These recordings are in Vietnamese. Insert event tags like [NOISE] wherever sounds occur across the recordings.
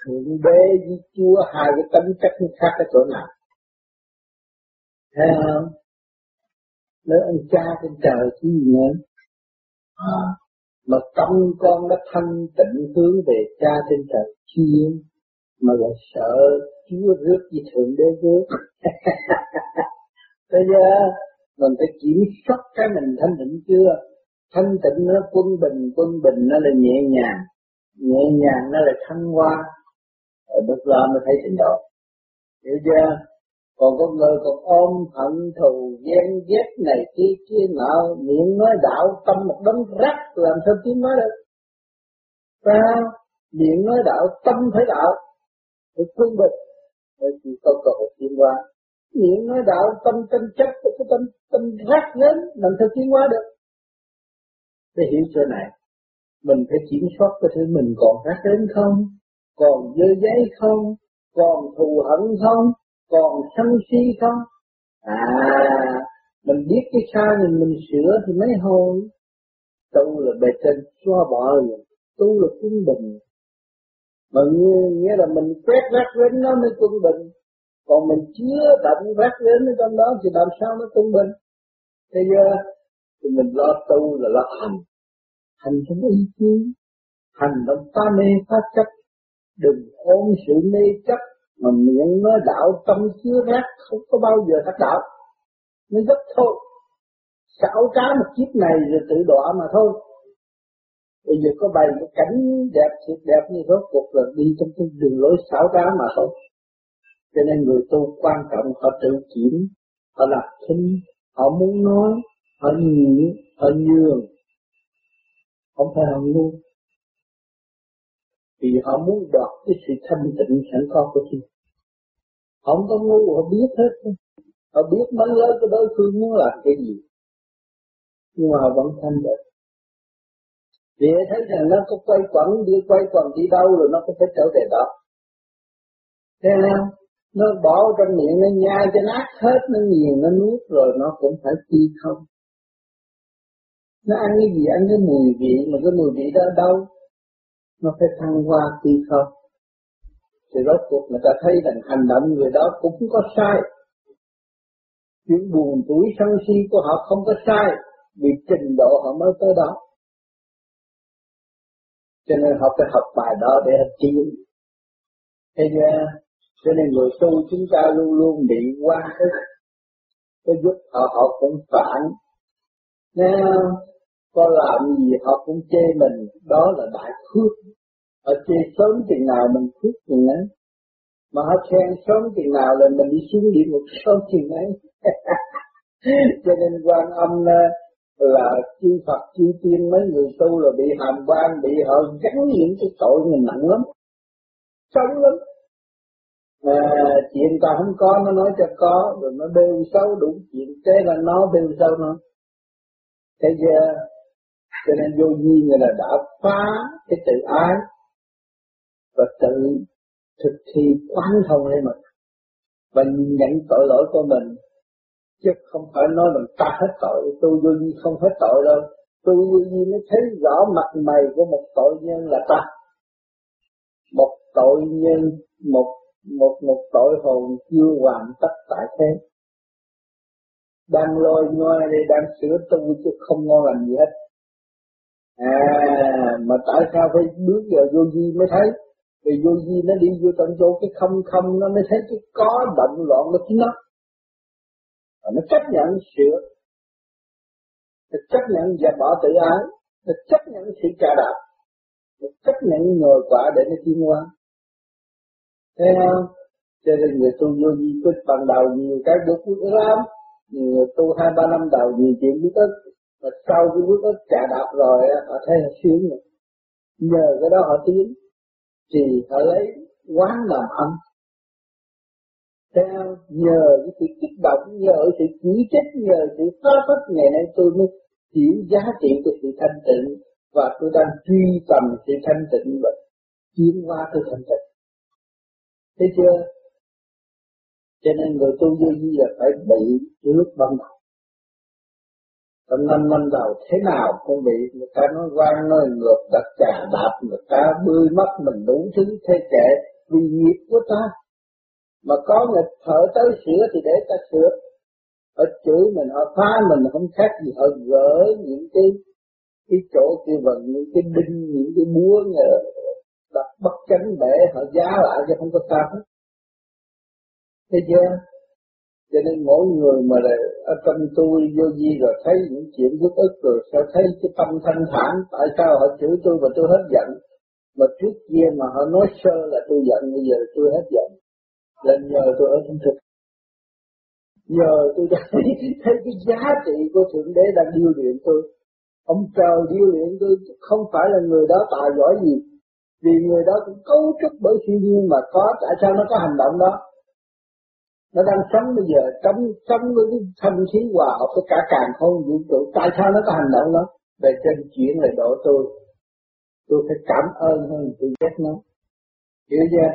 thượng đế với chúa hai cái tánh chất khác ở chỗ nào? Thấy không? Nếu ông cha trên trời chứ gì nữa. À, mà tâm con đã thanh tịnh hướng về cha trên trời chuyên mà lại sợ chúa rước với thượng đế rước. [LAUGHS] Bây giờ mình phải kiểm soát cái mình thanh tịnh chưa? Thanh tịnh nó quân bình quân bình nó là nhẹ nhàng. Nhẹ nhàng nó là thăng hoa rồi lúc đó mới thấy trình độ hiểu chưa? Còn con người còn ôm hận thù, ghen ghét này kia kia nọ, miệng nói đạo, tâm một đống rác, làm sao tiếng nói được? Ta miệng nói đạo, tâm phải đạo. Phải quân bình để chỉ có cơ hội tiến qua. miệng nói đạo, tâm chân chất cái tâm tâm rác lớn, làm sao tiến hóa được? Để hiểu chỗ này. Mình phải kiểm soát cái thứ mình còn rác đến không? Còn dơ giấy không, còn thù hận không, còn sân si không? À mình biết cái sai mình mình sửa thì mới hồi tu là bề trên, xóa bỏ rồi tu là quân bình. Mà nghĩa là mình quét rác đến nó mới quân bình. Còn mình chứa đậm rác đến ở trong đó thì làm sao nó quân bình? Bây giờ, thì mình lo tu là lo hành. Hành trong ý chí hành động ta mê, ta chấp đừng ôm sự mê chấp mà miệng nói đạo, tâm chứa rác, không có bao giờ thất đạo. Nó rất thôi. Xảo trá một chiếc này rồi tự đọa mà thôi. Bây giờ có bày cái cảnh đẹp, thiệt đẹp như rốt cuộc là đi trong cái đường lối xảo trá mà thôi. Cho nên người tu quan trọng, họ tự kiểm, họ lập thinh họ muốn nói, họ nhịn, họ nhường. Không phải họ ngu vì họ muốn đoạt cái sự thanh tịnh sẵn có của thiên. họ không có ngu, họ biết hết. Họ biết mấy lớn cái đối phương muốn làm cái gì. Nhưng mà họ vẫn thanh được vì thấy rằng nó có quay quẩn đi quay quẩn đi đâu rồi nó có phải trở về đó. Thế nào nó bỏ trong miệng, nó nhai cho nát hết, nó nghiền, nó nuốt rồi nó cũng phải chi không. Nó ăn cái gì? Ăn cái mùi vị. Mà cái mùi vị đó đâu? Nó phải thăng hoa đi không? Thì rốt cuộc người ta thấy rằng hành động người đó cũng có sai. Chuyện buồn tuổi sân si của họ không có sai. Vì trình độ họ mới tới đó. Cho nên họ phải học bài đó để học tiến thế giờ cho nên người tu chúng ta luôn luôn bị qua. Cái cái giúp họ họ cũng phản. Nha có làm gì họ cũng chê mình. Đó là đại phước. Họ chê sớm chừng nào mình phước chừng ấy. Mà họ khen sớm chừng nào là mình đi xuống địa ngục sớm chừng ấy. [LAUGHS] Cho nên quan âm ờ, là chư Phật chư tiên mấy người tu là bị hàm quan bị họ gắn những cái tội mình nặng lắm. Sống lắm. À, chuyện ta không có nó nói cho có rồi nó đều xấu đủ chuyện thế là nó đều xấu nó thế giờ cho nên vô vi người là đã phá cái tự ái và tự thực thi quán thông lên mình và nhìn nhận tội lỗi của mình. Chứ không phải nói mình ta hết tội, tôi vô vi không hết tội đâu. Tôi vô vi mới thấy rõ mặt mày của một tội nhân là ta. Một tội nhân, một một một tội hồn chưa hoàn tất tại thế. Đang lôi ngoi đây đang sửa tu chứ không ngon lành gì hết à mà tại sao phải bước vào vô vi mới thấy? Vì vô vi nó đi vô tận chỗ, cái không không nó mới thấy cái có động loạn nó chính nó. Và nó chấp nhận sửa nó chấp nhận và bỏ tự ái, nó chấp nhận sự trả đạp, nó chấp nhận ngồi quả để nó tiến qua thấy không? Cho nên người tu vô vi cứ bằng đầu nhiều cái bước lắm nhiều tu hai, ba năm đầu nhiều chuyện biết ức mà sau cái bước đó trả đạp rồi họ thấy họ sướng rồi. Nhờ cái đó họ tiến, thì họ lấy quán làm âm theo nhờ cái sự kích động, nhờ sự chỉ trích, nhờ sự phá phách ngày nay tôi mới hiểu giá trị của sự thanh tịnh và tôi đang truy tầm sự thanh tịnh và tiến qua sự thanh tịnh. Thấy chưa? Cho nên người tu vô vi là phải bị lúc ban đầu trong năm năm đầu thế nào cũng bị người ta nói quan nói ngược, đặt trà đạp, người ta bươi mất mình đủ thứ thế kệ vì nghiệp của ta. Mà có nghịch thở tới sửa thì để ta sửa. Họ chửi mình, họ phá mình, không khác gì họ gỡ những cái cái chỗ kia bằng những cái đinh, những cái búa nhờ đặt bất chánh để họ giá lại cho không có sao hết. Thế chưa? Cho nên mỗi người mà là ở tâm tôi vô di rồi thấy những chuyện rất ức rồi sẽ thấy cái tâm thanh thản. Tại sao họ chửi tôi mà tôi hết giận? Mà trước kia mà họ nói sơ là tôi giận bây giờ tôi hết giận. Là nhờ tôi ở trong thực. Nhờ tôi đã [LAUGHS] thấy, thấy cái giá trị của thượng đế đang điêu luyện tôi. Ông trời điêu luyện tôi không phải là người đó tài giỏi gì. Vì người đó cũng cấu trúc bởi thiên nhiên mà có tại sao nó có hành động đó? Nó đang sống bây giờ sống sống với cái thanh khí hòa hợp với cả càng không vũ trụ. Tại sao nó có hành động đó? Về trên chuyện là độ tôi. Tôi phải cảm ơn hơn tôi ghét nó. Hiểu chưa?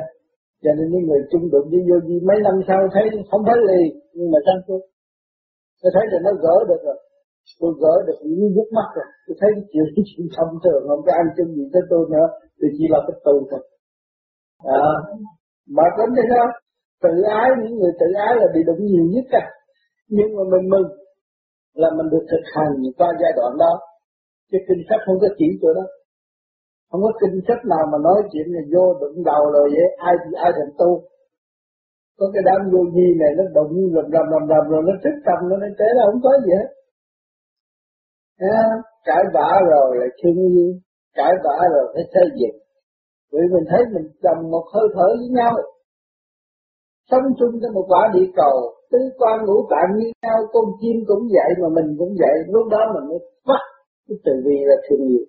Cho nên những người chung đụng với vô vi mấy năm sau thấy không thấy liền nhưng mà sao tôi? Tôi thấy là nó gỡ được rồi. Tôi gỡ được những bút mắt rồi. Tôi thấy cái chuyện cái [LAUGHS] chuyện thông thường không có ăn chung gì tới tôi nữa. Tôi chỉ là cái tù thôi. À, mà tính thế sao? Tự ái những người tự ái là bị đụng nhiều nhất cả nhưng mà mình mừng là mình được thực hành qua giai đoạn đó. Chứ kinh sách không có chỉ chỗ đó. Không có kinh sách nào mà nói chuyện là vô đụng đầu rồi vậy ai ai thành tu. Có cái đám vô vi này nó đụng rầm rầm rầm rầm rồi nó thích cầm nó nó thế là không có gì hết. À, cãi vã rồi là thương yêu. Cãi vã rồi phải xây dựng vì mình thấy mình trầm một hơi thở với nhau sống chung trong một quả địa cầu. Tứ quan ngũ tạng như nhau, con chim cũng vậy, mà mình cũng vậy. Lúc đó mình mới phát cái từ bi là thương yêu.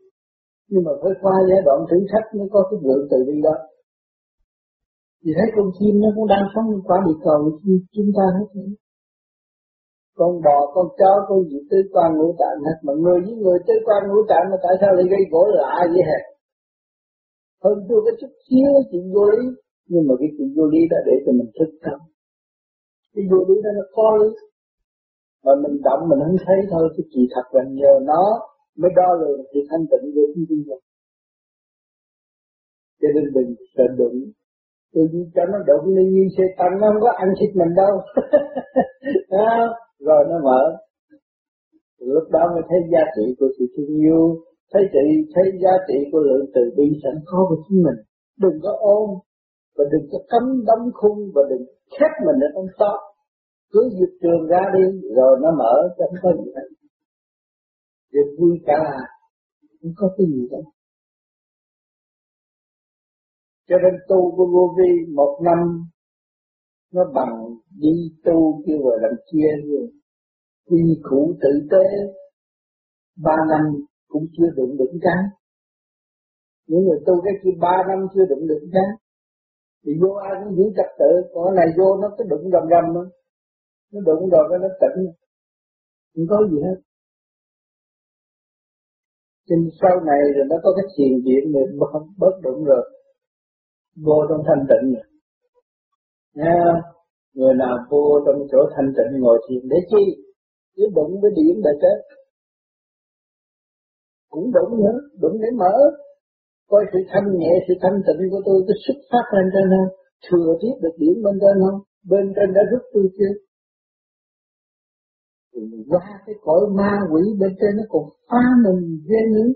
Nhưng mà phải qua giai đoạn thử thách mới có cái lượng từ bi đó. Vì thấy con chim nó cũng đang sống trong quả địa cầu như chúng ta hết nữa con bò, con chó, con gì, tứ quan ngũ tạng hết. Mà người với người, tứ quan ngũ tạng mà tại sao lại gây gỗ lạ vậy hả? Hơn thua cái chút xíu, chuyện vô lý nhưng mà cái chuyện vô lý đó để cho mình thức tâm. Cái vô lý đó nó có mà mình động mình không thấy thôi cái kỳ thật là nhờ nó mới đo lường sự thanh tịnh của chúng ta cho nên đừng sợ đụng. Tôi chỉ cho nó đụng nên như xe tăng nó không có ăn thịt mình đâu. [LAUGHS] Đó, rồi nó mở. Lúc đó mới thấy giá trị của sự thương yêu thấy trị thấy giá trị của lượng từ bi sẵn có của chính mình. Đừng có ôm và đừng có cấm đóng khung và đừng khép mình ở trong đó cứ diệt trường ra đi, rồi nó mở cho không có gì hết việc vui cả. Là không có cái gì hết cho nên tu của vô vi một năm, nó bằng đi tu kêu gọi làm chia rồi quy củ tử tế, ba năm cũng chưa đụng được cái những người tu cái kia ba năm chưa đụng được cái thì vô ai cũng giữ trật tự. Còn này vô nó cứ đụng rầm rầm nữa nó đụng rồi cái nó tỉnh. Không có gì hết. Nhưng sau này rồi nó có cái thiền viện mình bớt, bớt đụng rồi. Vô trong thanh tịnh rồi. Nha, người nào vô trong chỗ thanh tịnh ngồi thiền để chi? Cứ đụng với điểm để chết. Cũng đụng nữa đụng để mở coi sự thanh nhẹ, sự thanh tịnh của tôi có xuất phát lên trên không? Thừa tiếp được điểm bên trên không? Bên trên đã rút tôi chưa? Qua cái cõi ma quỷ bên trên nó còn phá mình ghê nữa.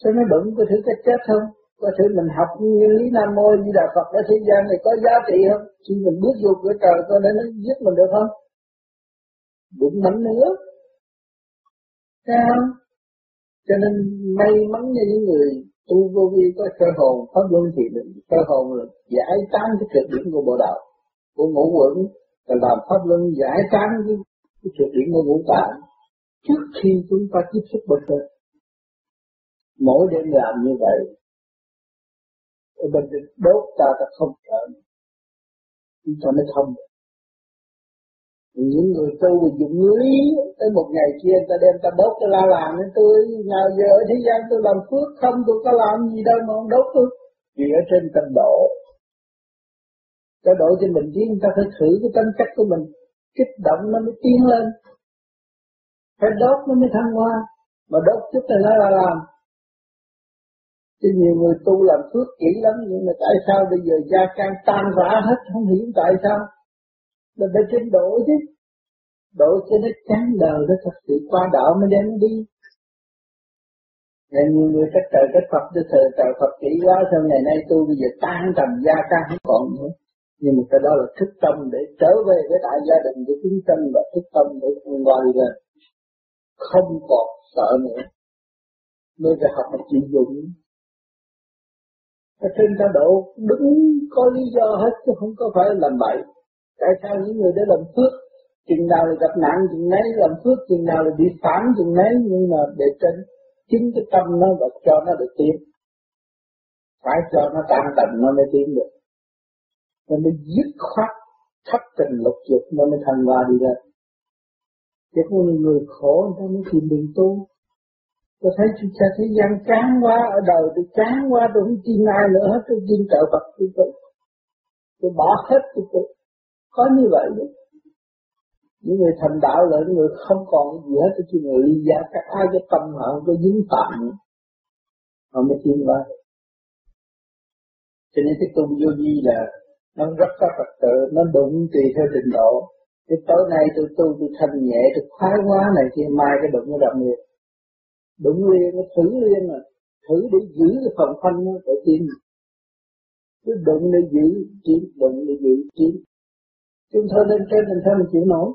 Sao nó đụng có thử cái chết không? Có thử mình học như lý nam mô di đà phật ở thế gian này có giá trị không? Khi mình bước vô cửa trời coi để nó giết mình được không? Đụng mạnh nữa. Sao? Cho nên may mắn như những người tu vô vi có sơ hồn pháp luân thì sơ hồn là giải tán cái cực điểm của bộ đạo của ngũ quẩn là làm pháp luân giải tán cái, cái cực điểm của ngũ tạng trước khi chúng ta tiếp xúc bên trên. Mỗi đêm làm như vậy ở bên đốt ta ta không sợ chúng ta mới thông được những người tu và dụng lý, tới một ngày kia ta đem ta đốt cái la làng nên tôi nào giờ ở thế gian tôi làm phước, không tôi có làm gì đâu mà ông đốt tôi. Vì ở trên tận độ. Cho độ cho mình chứ ta phải thử cái tâm cách của mình. Kích động nó mới tiến lên. Phải đốt nó mới thăng hoa. Mà đốt chút là nó là làm. Chứ nhiều người tu làm phước kỹ lắm, nhưng mà tại sao bây giờ gia can tan rã hết? Không hiểu tại sao là phải trên độ chứ. Độ cho nó chán đời nó thật sự qua đạo mới đem đi. Nên nhiều người cách trời cách Phật cho thờ trời Phật kỹ quá sau ngày nay tôi bây giờ tan tầm gia can không còn nữa. Nhưng mà cái đó là thức tâm để trở về với đại gia đình của chúng sanh và thức tâm để ngoài là không còn sợ nữa. Mới phải học một chịu dụng ở trên cao độ, đúng có lý do hết chứ không có phải làm bậy tại sao những người đã làm phước? Chừng nào là gặp nạn chừng nấy làm phước chừng nào là bị phản chừng nấy nhưng mà để trên chính cái tâm nó và cho nó được tiến. Phải cho nó tan tành nó mới tiến được. Nó mới dứt khoát thất tình lục dục nó mới thành hoa đi ra chứ có người khổ người ta mới tìm đường tu. Tôi thấy chúng ta thế gian chán quá ở đời tôi chán quá tôi không tin ai nữa hết tôi tin trợ Phật tôi tôi. Tôi bỏ hết tôi, tôi có như vậy đó. Những người thành đạo là những người không còn gì hết cho người ly gia các ai cái tâm họ không có dính tạm, họ mới tin vào. Cho nên cái tu vô vi là nó rất có trật tự nó đúng tùy theo trình độ. Cái tối nay tôi tu, tôi thanh nhẹ, tôi khoái quá này thì mai cái đụng nó đậm liền đụng liền, nó thử liền mà. Thử để giữ cái phần thanh nó phải tin cứ đụng để giữ chiến đụng để giữ chiến chúng thôi lên trên mình thôi mình chịu nổi.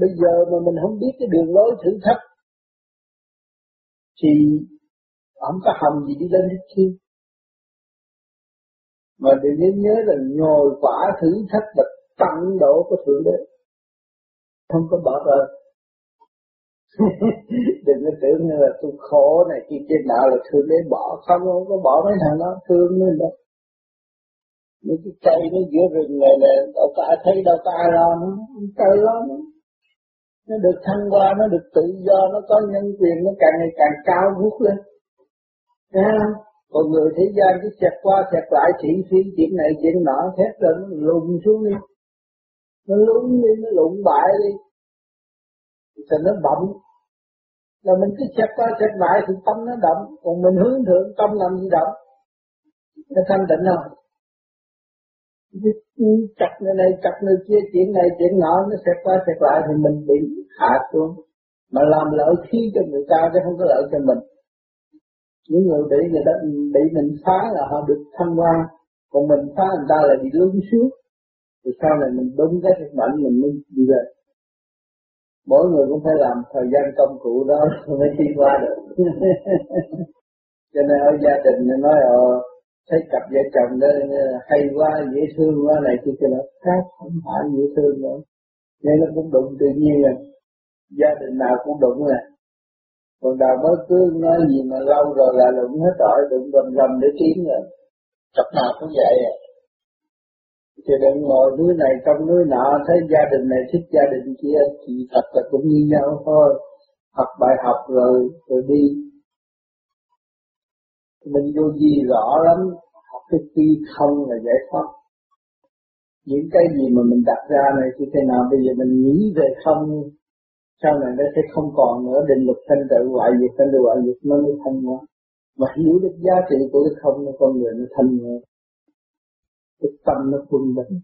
Bây giờ mà mình không biết cái đường lối thử thách, thì không có hầm gì đi lên hết kia mà đừng nhớ nhớ là nhồi quả thử thách là tận độ của thượng đế. Không có bỏ rơi. [LAUGHS] Đừng có tưởng như là tôi khổ này kia trên đạo là thương đế bỏ. Không không có bỏ mấy thằng đó, thương mình đâu mấy cái cây nó giữa rừng này là đâu có ai thấy, đâu có ai lo, nó cây lo nó nó được thăng hoa, nó được tự do, nó có nhân quyền, nó càng ngày càng cao vút lên. Thấy không? còn người thế gian cứ xẹt qua xẹt lại, chuyện phi chuyện này, chuyện nọ, thét lên, nó lùn xuống đi. Nó lún đi, nó lụng bại đi. Thì nó bậm. Là mình cứ xẹt qua xẹt lại thì tâm nó động còn mình hướng thượng, tâm làm gì động nó thanh tịnh không? Chặt nơi này, chặt nơi kia, chuyện này, chuyện nọ, nó sẽ qua sẽ lại thì mình bị hạ xuống. Mà làm lợi khi cho người ta chứ không có lợi cho mình. Những người bị người ta, bị mình phá là họ được thăng hoa. Còn mình phá người ta là bị lún xuống. Rồi sau này mình đúng cái thực bản mình mới đi về. Mỗi người cũng phải làm thời gian công cụ đó [LAUGHS] mới đi qua được. [LAUGHS] Cho nên ở gia đình nói ờ thấy cặp vợ chồng đó ờ, hay quá, dễ thương quá này kia kia là khác, không phải dễ thương nữa. Nên nó cũng đụng tự nhiên rồi gia đình nào cũng đụng rồi còn đào mới cưới nói gì mà lâu rồi là đụng hết tội, đụng gầm gầm để kiếm rồi cặp nào cũng vậy à. Thì đừng ngồi núi này trong núi nọ, thấy gia đình này thích gia đình kia, thì thật là cũng như nhau thôi. Học bài học rồi rồi đi mình vô gì rõ lắm học cái phi không là giải thoát. Những cái gì mà mình đặt ra này thì thế nào? Bây giờ mình nghĩ về không, sau này nó sẽ không còn nữa. Định luật thanh tự ngoại diệt thanh tự ngoại diệt nó mới thanh hóa. Mà hiểu được giá trị của cái không nó con người nó thanh hóa. Cái tâm nó quân bình.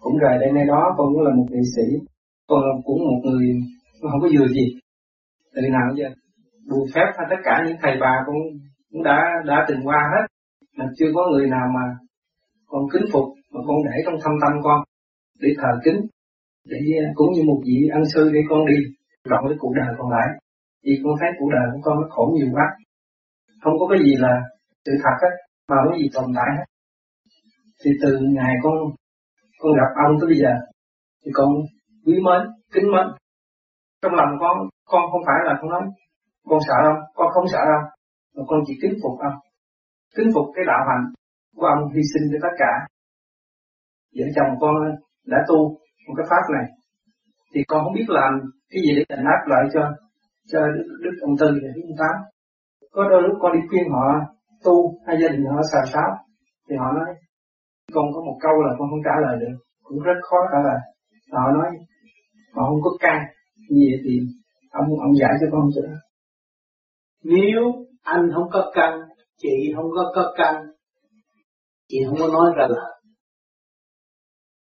Cũng rời đây nay đó, con cũng là một nghệ sĩ con cũng một người không có vừa gì. Từ nào giờ bù phép hay tất cả những thầy bà cũng cũng đã đã từng qua hết. Mà chưa có người nào mà con kính phục, mà con để trong thâm tâm con, để thờ kính, để cũng như một vị ân sư để con đi rộng với cuộc đời còn lại. Vì con thấy cuộc đời của con nó khổ nhiều quá. Không có cái gì là sự thật hết, mà không có gì tồn tại hết. Thì từ ngày con con gặp ông tới bây giờ, thì con quý mến kính mến. Trong lòng con con không phải là con nói con sợ không con không sợ đâu, mà con chỉ kính phục ông kính phục cái đạo hành của ông hy sinh cho tất cả. Vợ chồng con đã tu một cái pháp này thì con không biết làm cái gì để đền đáp lại cho cho đức ông tư và đức ông tám có đôi lúc con đi khuyên họ tu hay gia đình họ xào xáo thì họ nói con có một câu là con không trả lời được. Cũng rất khó trả lời. Họ nói mà không có căn. Gì thì ông ông giải cho con chưa? Nếu anh không có căn, chị không có có căn, chị không có nói ra lời.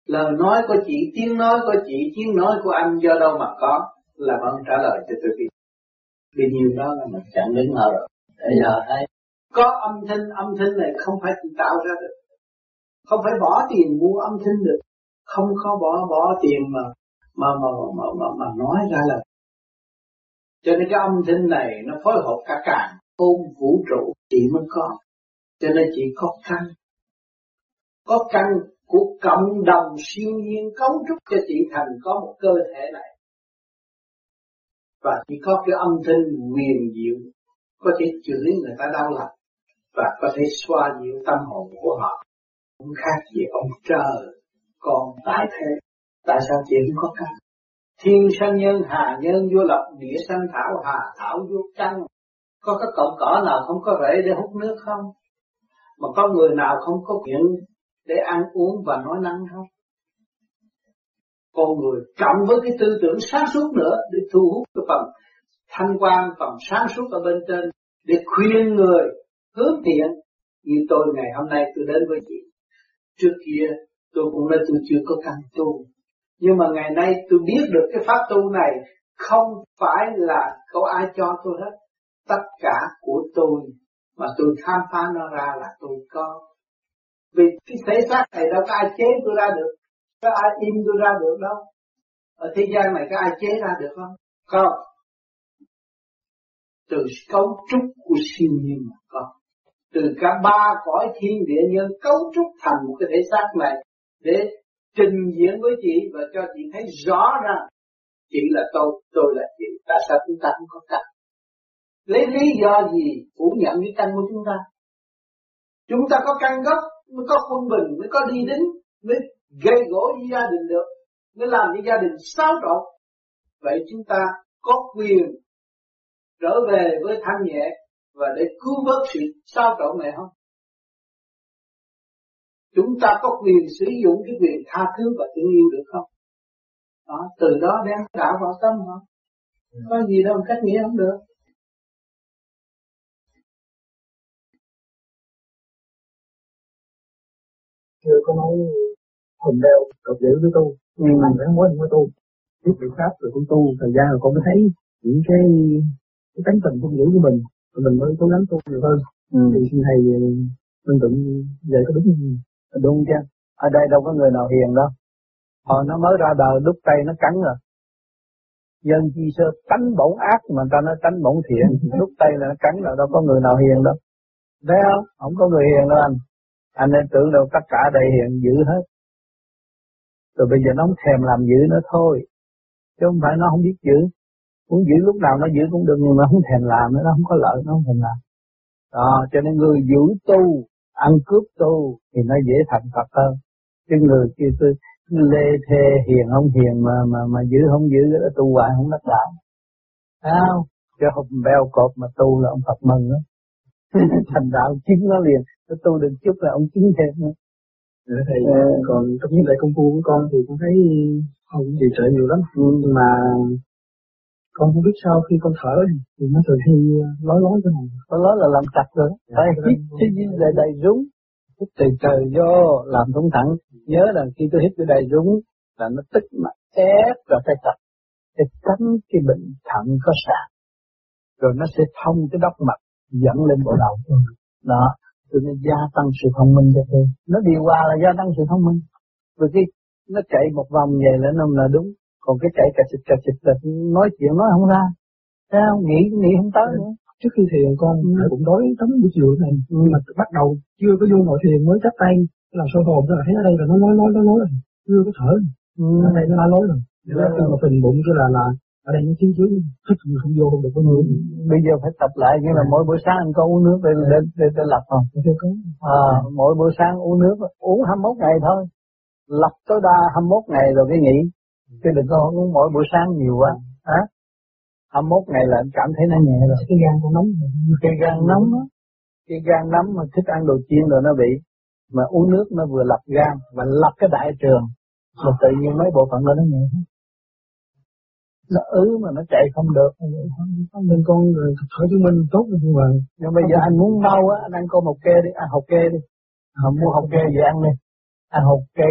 Lời nói của chị, tiếng nói của chị, tiếng nói của anh do đâu mà có, là vẫn trả lời cho tôi biết. Vì nhiều đó là mình chẳng đứng ở rồi. Bây giờ thấy có âm thanh âm thanh này không phải tự tạo ra được. Không phải bỏ tiền mua âm thanh được. Không có bỏ bỏ tiền mà mà mà mà mà, mà nói ra là cho nên cái âm thanh này nó phối hợp cả càng. Ôm vũ trụ chị mới có. Cho nên chị có căn. Có căn của cộng đồng siêu nhiên cấu trúc cho chị thành có một cơ thể này. Và chỉ có cái âm thanh huyền diệu có thể chửi người ta đau lòng và có thể xoa dịu tâm hồn của họ. Cũng khác gì ông trời còn tại thế tại sao chị cũng có căn thiên sanh nhân, hà nhân, vô lập, địa sanh, thảo hà, thảo, vô căn. Có cái cọng cỏ nào không có rễ để hút nước không? Mà có người nào không có chuyện để ăn uống và nói năng không? Con người cộng với cái tư tưởng sáng suốt nữa để thu hút cái phần thanh quan, phần sáng suốt ở bên trên để khuyên người hướng thiện. Như tôi ngày hôm nay tôi đến với chị. Trước kia tôi cũng nói tôi chưa có căn tu nhưng mà ngày nay tôi biết được cái pháp tu này không phải là có ai cho tôi hết. Tất cả của tôi mà tôi khám phá nó ra là tôi có. Vì cái thể xác này đâu có ai chế tôi ra được, có ai im tôi ra được đâu. Ở thế gian này có ai chế ra được không? Không. Từ cấu trúc của siêu nhiên mà có. Từ cả ba cõi thiên địa nhân cấu trúc thành một cái thể xác này để trình diễn với chị và cho chị thấy rõ ra chị là tôi, tôi là chị. Tại sao chúng ta không có căn? Lấy lý do gì phủ nhận cái căn của chúng ta? Chúng ta có căn gốc, mới có quân bình, mới có đi đến, mới gây gỗ với gia đình được, mới làm cho gia đình xáo trộn. Vậy chúng ta có quyền trở về với thanh nhẹ và để cứu vớt sự xáo trộn này không? Chúng ta có quyền sử dụng cái quyền tha thứ và thương yêu được không? Đó, từ đó đem đạo vào tâm họ. Có gì đâu cách nghĩa không được. Chưa có nói hùng đeo độc giữ với tu, nhưng mà vẫn muốn với tu. Biết biện pháp rồi cũng tu, thời gian rồi con mới thấy những cái cái tánh tình không giữ của mình, mình mới cố gắng tu nhiều hơn. Ừ. Thì xin thầy minh tụng về có đúng không? Đúng chứ. Ở đây đâu có người nào hiền đâu. Hồi nó mới ra đời đúc tay nó cắn rồi. Dân chi sơ tánh bổn ác mà ta nói tánh bổn thiện [LAUGHS] đúc tay là nó cắn là đâu có người nào hiền đâu. Thấy không? Không có người hiền đâu anh. Anh nên tưởng đâu tất cả đây hiền dữ hết. Rồi bây giờ nó không thèm làm dữ nữa thôi. Chứ không phải nó không biết giữ muốn giữ lúc nào nó giữ cũng được nhưng mà không thèm làm nữa nó không có lợi nó không thèm làm. Đó cho nên người giữ tu ăn cướp tu thì nó dễ thành Phật hơn. Chứ người kia tôi lê thê hiền không hiền mà mà mà giữ không giữ đó tu hoài không đắc đạo. Sao? Cho hùng beo cột mà tu là ông Phật mừng đó [LAUGHS] thành đạo chứng nó liền. Nó tu được chút là ông chứng thêm nữa. Thầy, à, còn trong những đại công phu của con thì con thấy không gì trợ nhiều lắm. Ừ. nhưng mà con không biết sao khi con thở thì nó thường hay lói lói cái này. Lói lói là làm chặt rồi. Phải hít cái gì đầy đầy rúng. Hít từ trời vô làm thủng thẳng. Nhớ là khi tôi hít cái đầy rúng là nó tích mà ép vào cái chặt để tránh cái bệnh thận có sạc. Rồi nó sẽ thông cái đốc mạch dẫn lên bộ đầu. Đó cho nên gia tăng sự thông minh cho tôi. Nó điều hòa là gia tăng sự thông minh. Vì khi nó chạy một vòng về là nó là đúng còn cái chạy xịt cà xịt là nói chuyện nói không ra. Sao nghĩ nghĩ không tới. Nữa trước khi thiền con ừ. cũng đối tấm buổi chiều này ừ. mà bắt đầu chưa có vô ngồi thiền mới chắp tay làm soi hồn là thấy ở đây là nó nói nói nói nói rồi. Chưa có thở. Ừ. ở đây nó nói nói rồi. Yeah. khi mà phình bụng cái là là ở đây nó chiến chướng thích không vô không được có người bây giờ phải tập lại như là mỗi buổi sáng anh có uống nước để để để, để lập không? À, mỗi buổi sáng uống nước uống 21 ngày thôi. Lập tối đa 21 ngày rồi cái nghỉ chứ đừng có uống mỗi buổi sáng nhiều quá. Hả? À? 21 ngày là anh cảm thấy nó nhẹ rồi. Cái gan nó nóng cái gan nóng đó cái gan nóng mà thích ăn đồ chiên rồi nó bị mà uống nước nó vừa lập gan và lập cái đại trường rồi tự nhiên mấy bộ phận nó nó nhẹ nó ứ mà nó chạy không được. Nên con người thở chứng minh tốt rồi nhưng mà nhưng bây giờ anh muốn mau á anh ăn con một kê đi. Ăn hột kê đi. Không mua hột kê gì ăn đi ăn hột kê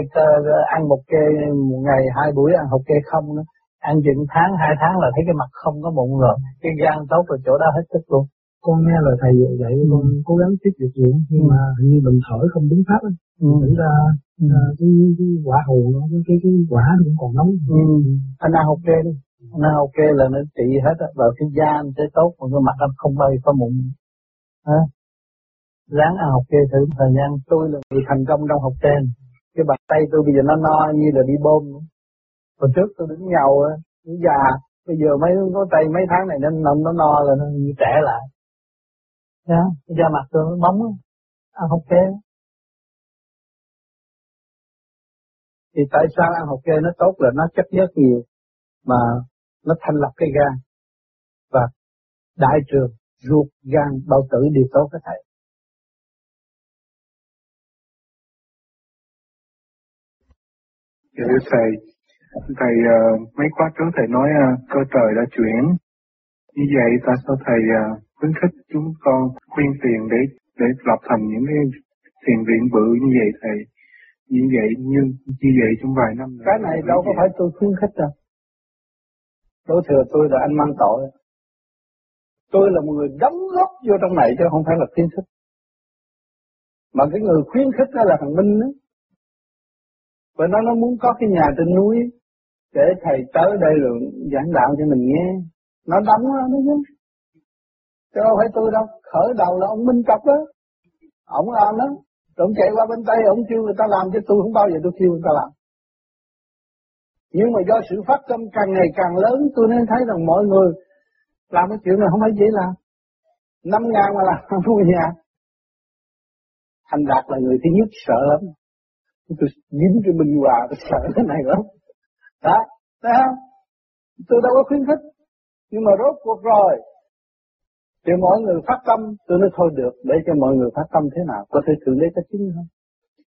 ăn một kê một ngày hai buổi ăn hột kê không nữa ăn chừng tháng hai tháng là thấy cái mặt không có mụn rồi cái gan tốt rồi chỗ đó hết sức luôn con nghe lời thầy dạy ừ. con cố gắng tiếp việc nhiều nhưng ừ. mà hình như mình thở không đúng pháp ấy. Ừ. Thực ra ừ. cái, cái quả hù nó cái cái, cái quả nó cũng còn nóng ừ. anh ăn kê đi nó ok là nó trị hết á vào cái da anh sẽ tốt còn cái mặt anh không bao giờ có mụn hả ráng ăn học kê thử thời gian tôi là người thành công trong học trên cái bàn tay tôi bây giờ nó no như là đi bơm hồi trước tôi đứng nhau á đứng già bây giờ mấy có tay mấy tháng này nó nó, nó no là nó như trẻ lại. Đó da mặt tôi nó bóng ăn học kê. Thì tại sao ăn học kê nó tốt là nó chất nhất nhiều mà nó thành lập cái gan? Và đại trường ruột gan bao tử đều tốt cái thầy. Dạ thưa thầy, thầy uh, mấy khóa trước thầy nói uh, cơ trời đã chuyển. Như vậy tại sao thầy uh, khuyến khích chúng con khuyên tiền để để lập thành những cái thiền viện bự như vậy thầy? Như vậy như như vậy trong vài năm nữa. Cái này đâu có phải tôi khuyến khích đâu. Đối thừa tôi là anh mang tội. Tôi là một người đóng góp vô trong này chứ không phải là khuyến khích. Mà cái người khuyến khích đó là thằng Minh đó. Và nó nó muốn có cái nhà trên núi để thầy tới đây rồi giảng đạo cho mình nghe. Nó đóng đó nó chứ. Chứ không phải tôi đâu. Khởi đầu là ông Minh Cập đó. Ông làm đó. Rồi ông chạy qua bên Tây, ông kêu người ta làm chứ tôi không bao giờ tôi kêu người ta làm. Nhưng mà do sự phát tâm càng ngày càng lớn tôi nên thấy rằng mọi người làm cái chuyện này không phải dễ làm. Năm ngàn mà làm không mua nhà. Thành đạt là người thứ nhất sợ lắm. Tôi dính cái minh hòa tôi sợ cái này lắm. Đó, thấy không? Tôi đâu có khuyến khích. Nhưng mà rốt cuộc rồi. Thì mọi người phát tâm, tôi nói thôi được, để cho mọi người phát tâm thế nào, có thể thượng đế có chính không?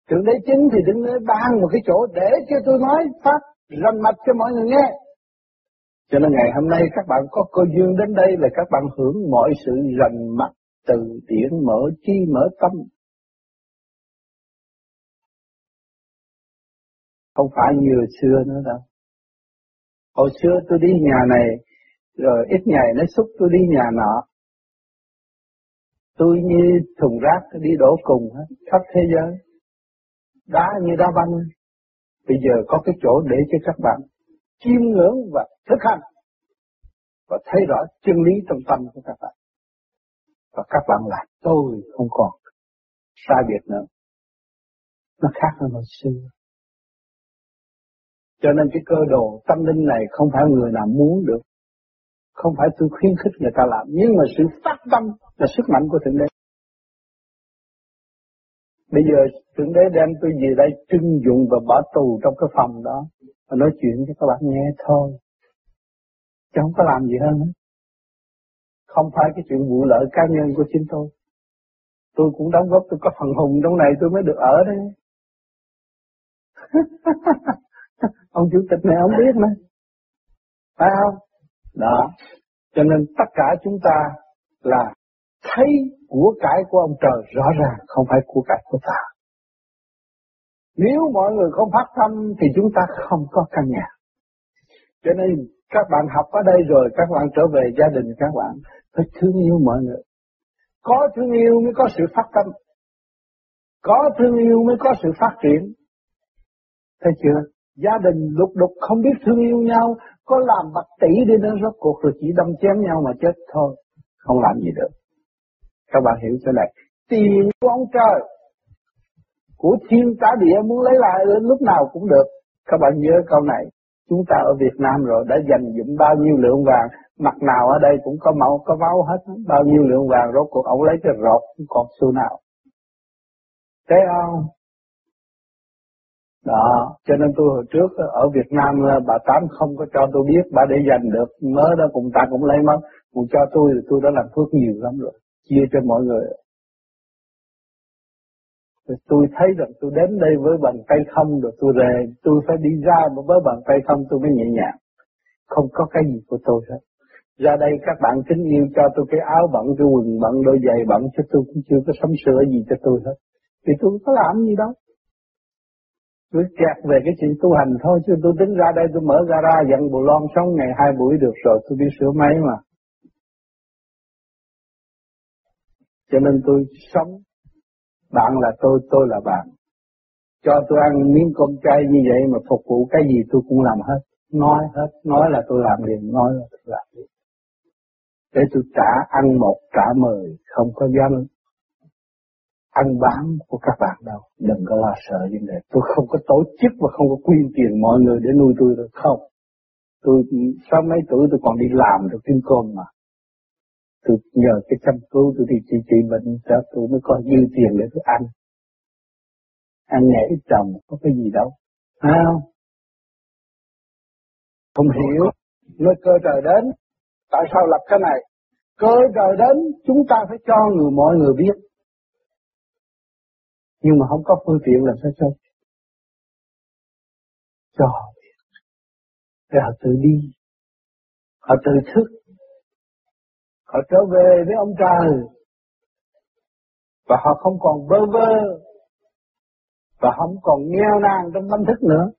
Thượng đế chính thì đứng nơi ban một cái chỗ để cho tôi nói phát rành mạch cho mọi người nghe. Cho nên ngày hôm nay các bạn có cơ duyên đến đây là các bạn hưởng mọi sự rành mạch từ điển mở chi mở tâm. Không phải như xưa nữa đâu. Hồi xưa tôi đi nhà này, rồi ít ngày nó xúc tôi đi nhà nọ. Tôi như thùng rác đi đổ cùng hết, khắp thế giới. Đá như đá banh, Bây giờ có cái chỗ để cho các bạn chiêm ngưỡng và thực hành và thấy rõ chân lý trong tâm của các bạn. Và các bạn là tôi không còn sai biệt nữa. Nó khác hơn hồi xưa. Cho nên cái cơ đồ tâm linh này không phải người nào muốn được. Không phải tôi khuyến khích người ta làm. Nhưng mà sự phát tâm là sức mạnh của Thượng Đế. Bây giờ Thượng Đế đem tôi về đây trưng dụng và bỏ tù trong cái phòng đó và nói chuyện cho các bạn nghe thôi. Chứ không có làm gì hơn hết. Không phải cái chuyện vụ lợi cá nhân của chính tôi. Tôi cũng đóng góp tôi có phần hùng trong này tôi mới được ở đây. [LAUGHS] ông chủ tịch này ông biết mà, Phải không? Đó. Cho nên tất cả chúng ta là thấy của cải của ông trời rõ ràng không phải của cải của ta. Nếu mọi người không phát tâm thì chúng ta không có căn nhà. Cho nên các bạn học ở đây rồi các bạn trở về gia đình các bạn phải thương yêu mọi người. Có thương yêu mới có sự phát tâm. Có thương yêu mới có sự phát triển. Thấy chưa? Gia đình lục đục không biết thương yêu nhau, có làm bạc tỷ đi nữa rốt cuộc rồi chỉ đâm chém nhau mà chết thôi. Không làm gì được. Các bạn hiểu chỗ này. Tiền của ông trời, của thiên tá địa muốn lấy lại lúc nào cũng được. Các bạn nhớ câu này. Chúng ta ở Việt Nam rồi đã dành dụm bao nhiêu lượng vàng, mặt nào ở đây cũng có mẫu có máu hết, bao nhiêu lượng vàng rốt cuộc ông lấy cái rột cũng còn xu nào. Thấy không? Đó, cho nên tôi hồi trước ở Việt Nam bà Tám không có cho tôi biết, bà để dành được, mớ đó cùng ta cũng lấy mất, còn cho tôi thì tôi đã làm phước nhiều lắm rồi chia cho mọi người. thì tôi thấy rằng tôi đến đây với bàn tay không rồi tôi về, tôi phải đi ra với bàn tay không tôi mới nhẹ nhàng. Không có cái gì của tôi hết. Ra đây các bạn kính yêu cho tôi cái áo bận, cái quần bận, đôi giày bận cho tôi cũng chưa có sắm sửa gì cho tôi hết. Vì tôi không có làm gì đâu. Tôi kẹt về cái chuyện tu hành thôi chứ tôi tính ra đây tôi mở gara dặn bù lon sống ngày hai buổi được rồi tôi đi sửa máy mà. Cho nên tôi sống, bạn là tôi, tôi là bạn. Cho tôi ăn miếng cơm chay như vậy mà phục vụ cái gì tôi cũng làm hết. Nói hết, nói là tôi làm liền, nói là tôi làm liền. Để tôi trả ăn một trả mười, không có dám ăn bám của các bạn đâu. Đừng có lo sợ vấn đề. Tôi không có tổ chức và không có quyên tiền mọi người để nuôi tôi được không. Tôi sau mấy tuổi tôi còn đi làm được kiếm cơm mà. Tôi nhờ cái chăm cứu tôi đi trị trị bệnh cho tôi mới có dư tiền để tôi ăn. Ăn nhẹ ít chồng có cái gì đâu. À, không? Không hiểu. Nơi cơ trời đến. Tại sao lập cái này? Cơ trời đến chúng ta phải cho người mọi người biết nhưng mà không có phương tiện là sao cho cho họ biết để họ tự đi. Họ tự thức. Họ trở về với ông trời. Và họ không còn bơ vơ. Và không còn nghèo nàn trong tâm thức nữa.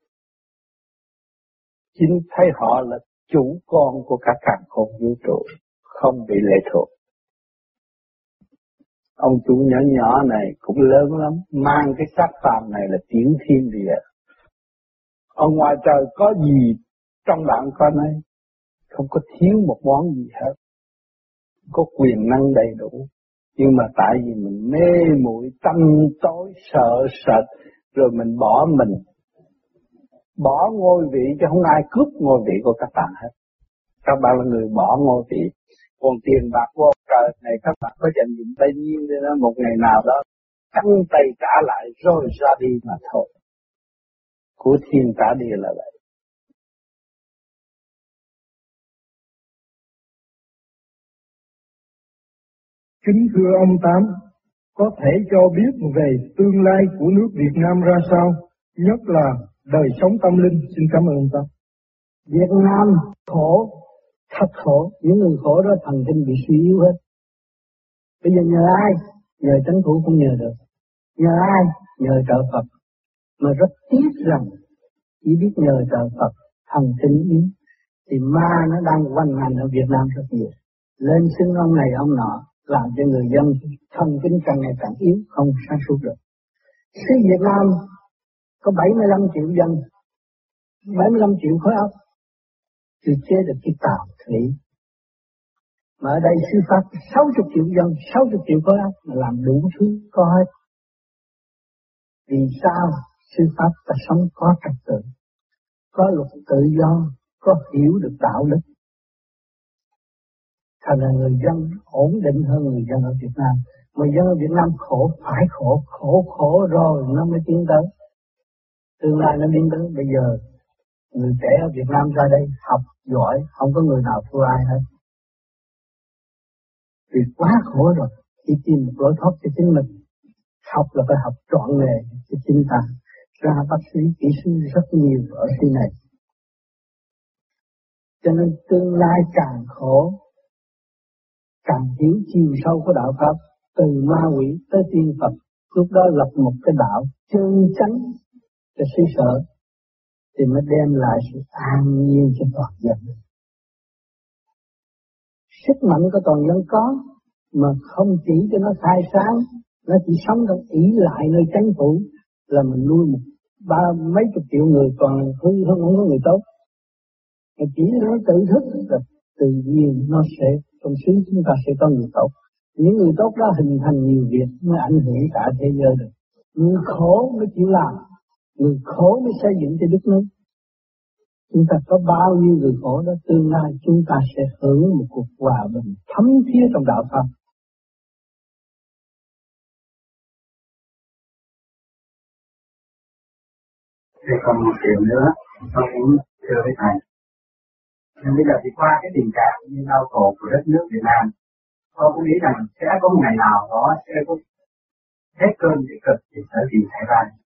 Chính thấy họ là chủ con của cả càng khôn vũ trụ, không bị lệ thuộc ông chủ nhỏ nhỏ này cũng lớn lắm, mang cái xác phàm này là tiến thiên địa. Ở ngoài trời có gì trong bạn con ấy, không có thiếu một món gì hết. Có quyền năng đầy đủ, nhưng mà tại vì mình mê muội tâm tối sợ sệt, rồi mình bỏ mình, bỏ ngôi vị cho không ai cướp ngôi vị của các bạn hết. Các bạn là người bỏ ngôi vị, còn tiền bạc vô trời này các bạn có dành dụng bao nhiêu để đó một ngày nào đó căng tay trả lại rồi ra đi mà thôi. Của thiên trả đi là vậy. Kính thưa ông Tám, có thể cho biết về tương lai của nước Việt Nam ra sao, nhất là đời sống tâm linh. Xin cảm ơn ông Tám. Việt Nam khổ, thật khổ, những người khổ đó thần kinh bị suy yếu hết. Bây giờ nhờ ai? Nhờ chánh thủ không nhờ được. Nhờ ai? Nhờ trợ Phật. Mà rất tiếc rằng chỉ biết nhờ trợ Phật, thần kinh yếu. Thì ma nó đang quanh hành ở Việt Nam rất nhiều. Lên xưng ông này ông nọ, làm cho người dân thần kinh càng ngày càng yếu, không sáng suốt được. Xứ Việt Nam có 75 triệu dân, 75 triệu khối óc, tự chế được cái tàu thủy mà ở đây sư Pháp 60 triệu dân, 60 triệu khối óc mà làm đủ thứ có hết. Vì sao sư Pháp ta sống có trật tự, có luật tự do, có hiểu được đạo đức. Thành là người dân ổn định hơn người dân ở Việt Nam. Người dân ở Việt Nam khổ, phải khổ, khổ khổ rồi nó mới tiến tới. Tương lai nó tiến tới bây giờ người trẻ ở Việt Nam ra đây học giỏi, không có người nào thua ai hết. Vì quá khổ rồi chỉ tìm một lối thoát cho chính mình học là phải học trọn nghề cho chính ta. Ra bác sĩ kỹ sư rất nhiều ở thế này. Cho nên tương lai càng khổ càng hiểu chiều sâu của đạo pháp từ ma quỷ tới tiên Phật lúc đó lập một cái đạo chân chánh cho suy sở thì mới đem lại sự an nhiên cho toàn dân. Sức mạnh của toàn dân có, mà không chỉ cho nó khai sáng, nó chỉ sống trong ý lại nơi chánh phủ, là mình nuôi một ba mấy chục triệu người còn hư hơn không có người tốt. Mà chỉ nó tự thức, là tự nhiên nó sẽ, trong xứ chúng ta sẽ có người tốt. Những người tốt đó hình thành nhiều việc, mới ảnh hưởng cả thế giới được. Người khổ mới chịu làm người khổ mới xây dựng cho đất nước chúng ta có bao nhiêu người khổ đó tương lai chúng ta sẽ hưởng một cuộc hòa bình thấm thiết trong đạo Phật. Thì còn một điều nữa, tôi muốn thưa với Thầy. Nhưng bây giờ thì qua cái tình trạng như đau khổ của đất nước Việt Nam, tôi cũng nghĩ rằng sẽ có một ngày nào đó sẽ có hết cơn để cực thì sẽ tìm thầy ra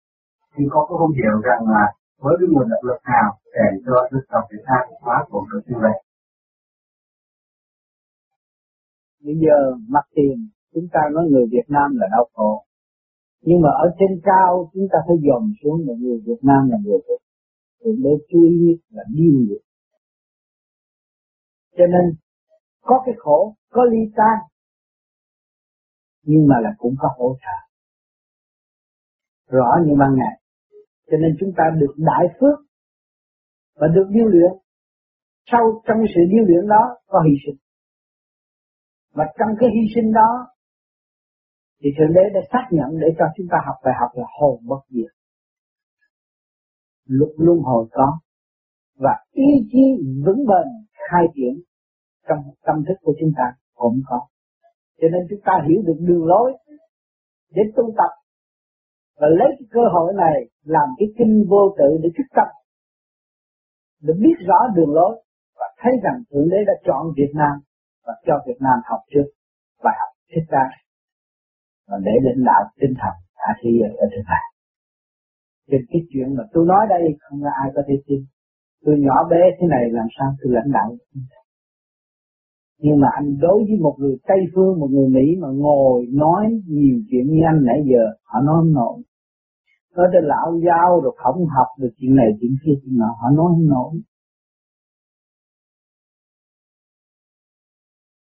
thì con cũng không hiểu rằng là với cái nguồn động lực nào để cho đức tộc Việt Nam hóa khổ được như vậy bây giờ mặt tiền chúng ta nói người Việt Nam là đau khổ. Nhưng mà ở trên cao chúng ta phải dòm xuống là người Việt Nam là người Việt. Thượng Đế chú ý là điên nghiệp cho nên, có cái khổ, có ly tan, nhưng mà là cũng có hỗ trợ rõ như ban ngày. Cho nên chúng ta được đại phước và được điêu luyện. Sau trong sự điêu luyện đó có hy sinh. Và trong cái hy sinh đó, thì thượng đế đã xác nhận để cho chúng ta học bài học là hồn bất diệt. Luật luân hồi có và ý chí vững bền, khai triển trong tâm thức của chúng ta cũng có. Cho nên chúng ta hiểu được đường lối để tu tập và lấy cái cơ hội này làm cái kinh vô tự để thức tâm để biết rõ đường lối và thấy rằng thượng đế đã chọn Việt Nam và cho Việt Nam học trước bài học thích đáng và để lãnh đạo tinh thần cả thế giới ở trên này. Trên cái chuyện mà tôi nói đây không có ai có thể tin. Tôi nhỏ bé thế này làm sao tôi lãnh đạo nhưng mà anh đối với một người Tây Phương, một người Mỹ mà ngồi nói nhiều chuyện như anh nãy giờ, họ nói không nổi. Nói tới lão giao rồi không học được chuyện này chuyện kia chuyện nào họ nói không nổi.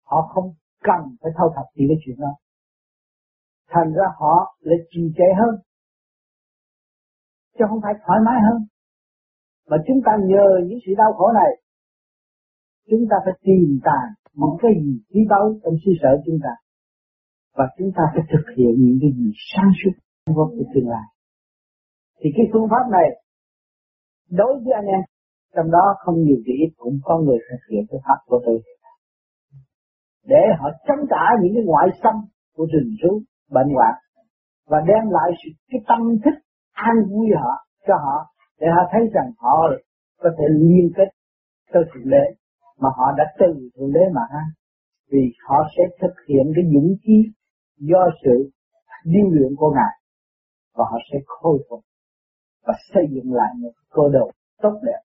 Họ không cần phải thâu thập gì cái chuyện đó. Thành ra họ lại trì trệ hơn. Chứ không phải thoải mái hơn. Mà chúng ta nhờ những sự đau khổ này, chúng ta phải tìm tàng một cái gì quý báu trong suy sở chúng ta. Và chúng ta phải thực hiện những cái gì sáng suốt trong cái tương lai. Thì cái phương pháp này, đối với anh em, trong đó không nhiều thì ít, cũng có người thực hiện cái pháp của tôi. Để họ chống trả những cái ngoại xâm của rừng rú, bệnh hoạn, và đem lại sự cái tâm thức an vui họ, cho họ, để họ thấy rằng họ có thể liên kết tới thượng đế mà họ đã từ thượng đế mà ăn vì họ sẽ thực hiện cái dũng khí do sự điêu luyện của ngài và họ sẽ khôi phục và xây dựng lại một cơ đồ tốt đẹp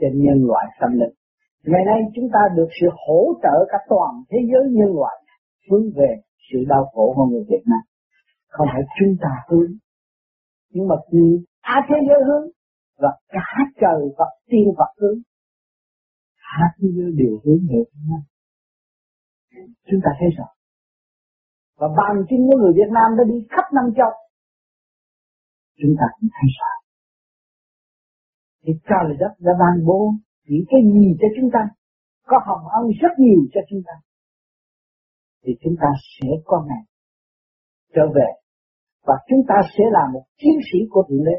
cho nhân loại tâm linh. Ngày nay chúng ta được sự hỗ trợ cả toàn thế giới nhân loại hướng về sự đau khổ của người Việt Nam. Không phải chúng ta hướng, nhưng mà cả thế giới hướng và cả trời Phật tiên Phật hướng hạ thế giới đều hướng về Việt Nam. Chúng ta thấy rồi Và bằng chứng của người Việt Nam đã đi khắp năm châu. Chúng ta cũng thấy rõ. Thì trời đất đã ban bố những cái gì cho chúng ta. Có hồng ân rất nhiều cho chúng ta. Thì chúng ta sẽ có ngày trở về. Và chúng ta sẽ là một chiến sĩ của Thượng Đế.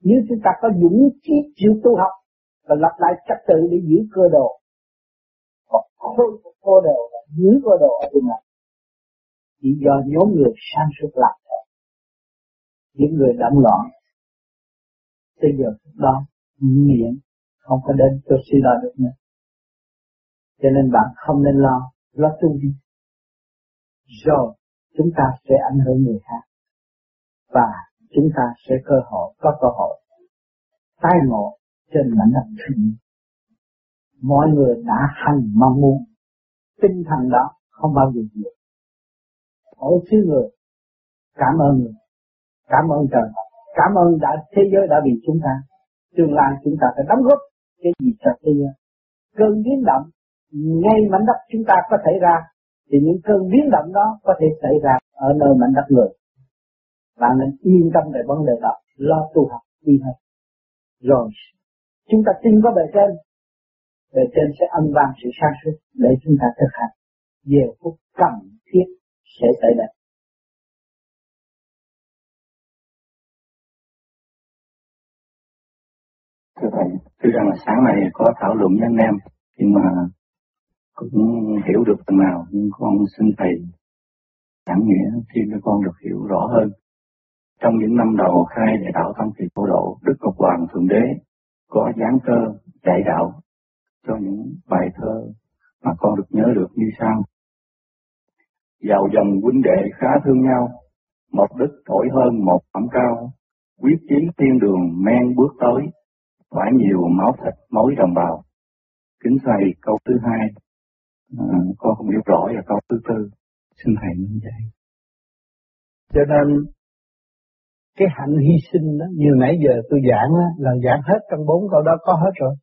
Nếu chúng ta có dũng khí chịu tu học và lập lại trật tự để giữ cơ đồ. Và khôi phục cơ đồ và giữ cơ đồ ở bên này. Chỉ do nhóm người sang suốt lạc thôi. Những người động loạn. Bây giờ đó, miệng không có đến cho suy lo được nữa. Cho nên bạn không nên lo lo tu đi rồi, chúng ta sẽ ảnh hưởng người khác. Và chúng ta sẽ cơ hội, có cơ hội. Tai ngộ trên mảnh đất thiên mọi người đã hành mong muốn. Tinh thần đó không bao giờ diệt mỗi xứ người, cảm ơn người, cảm ơn trời. Cảm ơn đã, thế giới đã vì chúng ta, tương lai chúng ta phải đóng góp cái gì cho thế giới. Cơn biến động, ngay mảnh đất chúng ta có thể ra, thì những cơn biến động đó có thể xảy ra ở nơi mảnh đất người. Bạn nên yên tâm về vấn đề đó, lo tu học, đi hơn rồi. Chúng ta tin có bề trên, bề trên sẽ âm vang sự sáng suốt để chúng ta thực hành. Về phút cần thiết sẽ xảy ra. Thưa Thầy, tuy rằng là sáng nay có thảo luận với anh em, nhưng mà cũng hiểu được phần nào, nhưng con xin Thầy giảng nghĩa thêm cho con được hiểu rõ hơn. Trong những năm đầu khai đại đạo tâm thì cô độ, Đức Ngọc Hoàng Thượng Đế có gián cơ dạy đạo cho những bài thơ mà con được nhớ được như sau. Giàu dòng huynh đệ khá thương nhau, một đức thổi hơn một phẩm cao, quyết chiến thiên đường men bước tới, phải nhiều máu thịt mối đồng bào. Kính thầy câu thứ hai, à, con không hiểu rõ là câu thứ tư, xin thầy như vậy. Cho nên cái hạnh hy sinh đó, như nãy giờ tôi giảng đó, là giảng hết trong bốn câu đó có hết rồi.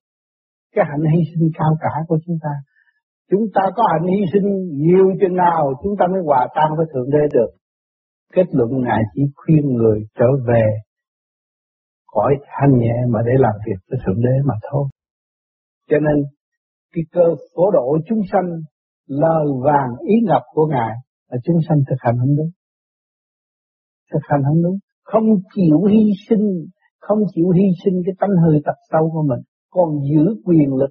Cái hạnh hy sinh cao cả của chúng ta. Chúng ta có hạnh hy sinh nhiều chừng nào chúng ta mới hòa tan với Thượng Đế được. Kết luận Ngài chỉ khuyên người trở về khỏi thanh nhẹ mà để làm việc với Thượng Đế mà thôi. Cho nên cái cơ phổ độ chúng sanh lời vàng ý ngập của Ngài là chúng sanh thực hành không đúng. Thực hành không đúng. Không chịu hy sinh, không chịu hy sinh cái tánh hơi tập sâu của mình, còn giữ quyền lực,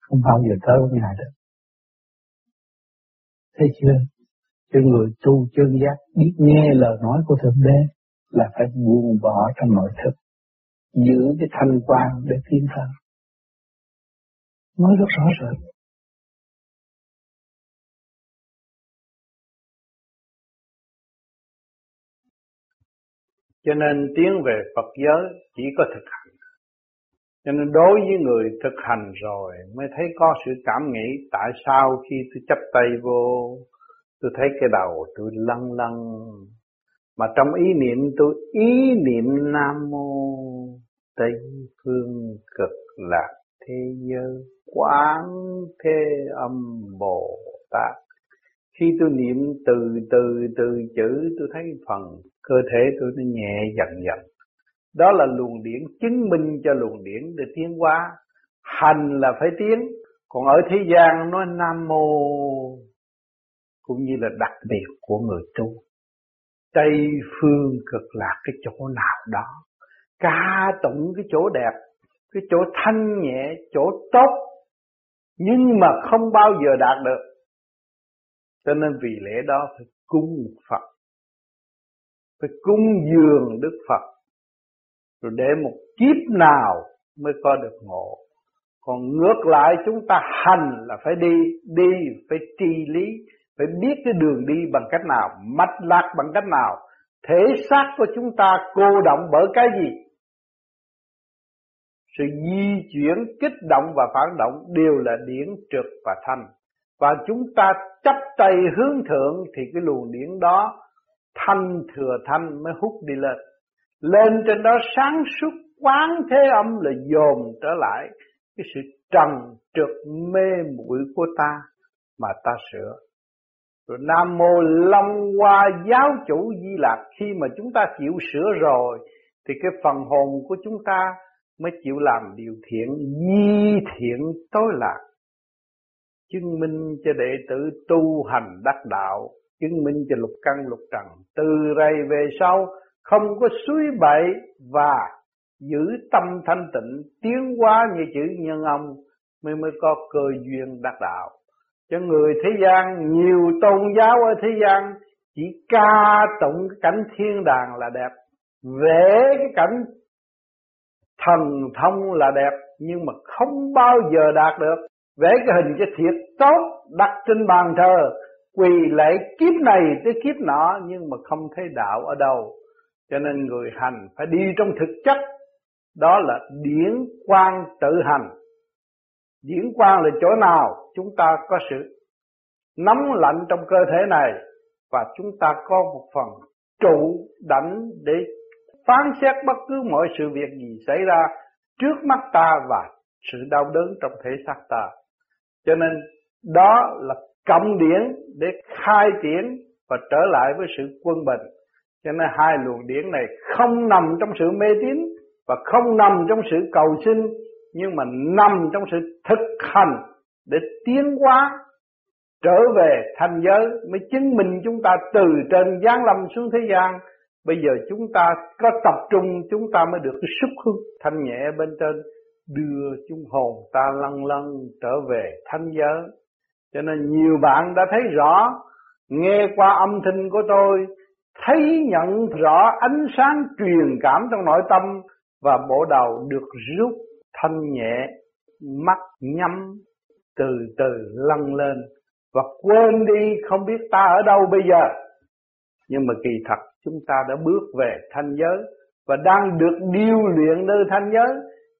không bao giờ tới với Ngài được. Thấy chưa? Cho người tu chân giác biết nghe lời nói của Thượng Đế là phải buông bỏ trong nội thức, giữ cái thanh quan để tiến thân. Nói rất rõ ràng. Cho nên tiến về Phật giới chỉ có thực hành. Cho nên đối với người thực hành rồi mới thấy có sự cảm nghĩ, tại sao khi tôi chấp tay vô, tôi thấy cái đầu tôi lăn lăn mà trong ý niệm tôi, ý niệm Nam Mô Tây Phương Cực Lạc Thế Giới Quán Thế Âm Bồ Tát khi tôi niệm từ từ từ chữ, tôi thấy phần cơ thể tôi nó nhẹ dần dần. Đó là luồng điển chứng minh cho luồng điển để tiến hóa. Hành là phải tiến, còn ở thế gian nói nam mô cũng như là đặc biệt của người tu. Tây phương cực lạc cái chỗ nào đó, ca tụng cái chỗ đẹp, cái chỗ thanh nhẹ, chỗ tốt, nhưng mà không bao giờ đạt được cho nên vì lẽ đó phải cung Phật, Phải cung dường Đức Phật, Rồi để một kiếp nào mới có được ngộ. Còn ngược lại, chúng ta hành là phải đi Đi phải tri lý, Phải biết cái đường đi bằng cách nào, Mạch lạc bằng cách nào. Thể xác của chúng ta cô động bởi cái gì? Sự di chuyển, kích động và phản động đều là điển trượt và thanh và chúng ta chấp tay hướng thượng thì cái luồng điển đó thanh thừa thanh mới hút đi lên. Lên trên đó sáng suốt quán thế âm là dồn trở lại cái sự trần trượt mê muội của ta mà ta sửa. Rồi Nam Mô Long Hoa Giáo Chủ Di Lạc khi mà chúng ta chịu sửa rồi thì cái phần hồn của chúng ta mới chịu làm điều thiện, di thiện tối lạc chứng minh cho đệ tử tu hành đắc đạo, chứng minh cho lục căn lục trần, từ đây về sau không có suối bậy và giữ tâm thanh tịnh, tiến hóa như chữ nhân ông mới mới có cơ duyên đắc đạo. Cho người thế gian, nhiều tôn giáo ở thế gian chỉ ca tụng cảnh thiên đàng là đẹp, vẽ cái cảnh thần thông là đẹp, nhưng mà không bao giờ đạt được vẽ cái hình cho thiệt tốt đặt trên bàn thờ, quỳ lễ kiếp này tới kiếp nọ, nhưng mà không thấy đạo ở đâu. Cho nên người hành phải đi trong thực chất. Đó là điển quan tự hành. Điển quan là chỗ nào? Chúng ta có sự nóng lạnh trong cơ thể này, và chúng ta có một phần trụ đảnh để phán xét bất cứ mọi sự việc gì xảy ra trước mắt ta và sự đau đớn trong thể xác ta cho nên đó là cộng điển để khai triển và trở lại với sự quân bình. Cho nên hai luồng điển này không nằm trong sự mê tín và không nằm trong sự cầu xin, nhưng mà nằm trong sự thực hành để tiến hóa, trở về thành giới mới chứng minh chúng ta từ trên giáng lâm xuống thế gian bây giờ chúng ta có tập trung, chúng ta mới được cái sức hương thanh nhẹ bên trên đưa chúng hồn ta lăn lăn trở về thanh giới. Cho nên nhiều bạn đã thấy rõ, nghe qua âm thanh của tôi, thấy nhận rõ ánh sáng truyền cảm trong nội tâm và bộ đầu được rút thanh nhẹ, mắt nhắm, từ từ lăn lên và quên đi không biết ta ở đâu bây giờ. Nhưng mà kỳ thật chúng ta đã bước về thanh giới và đang được điêu luyện nơi thanh giới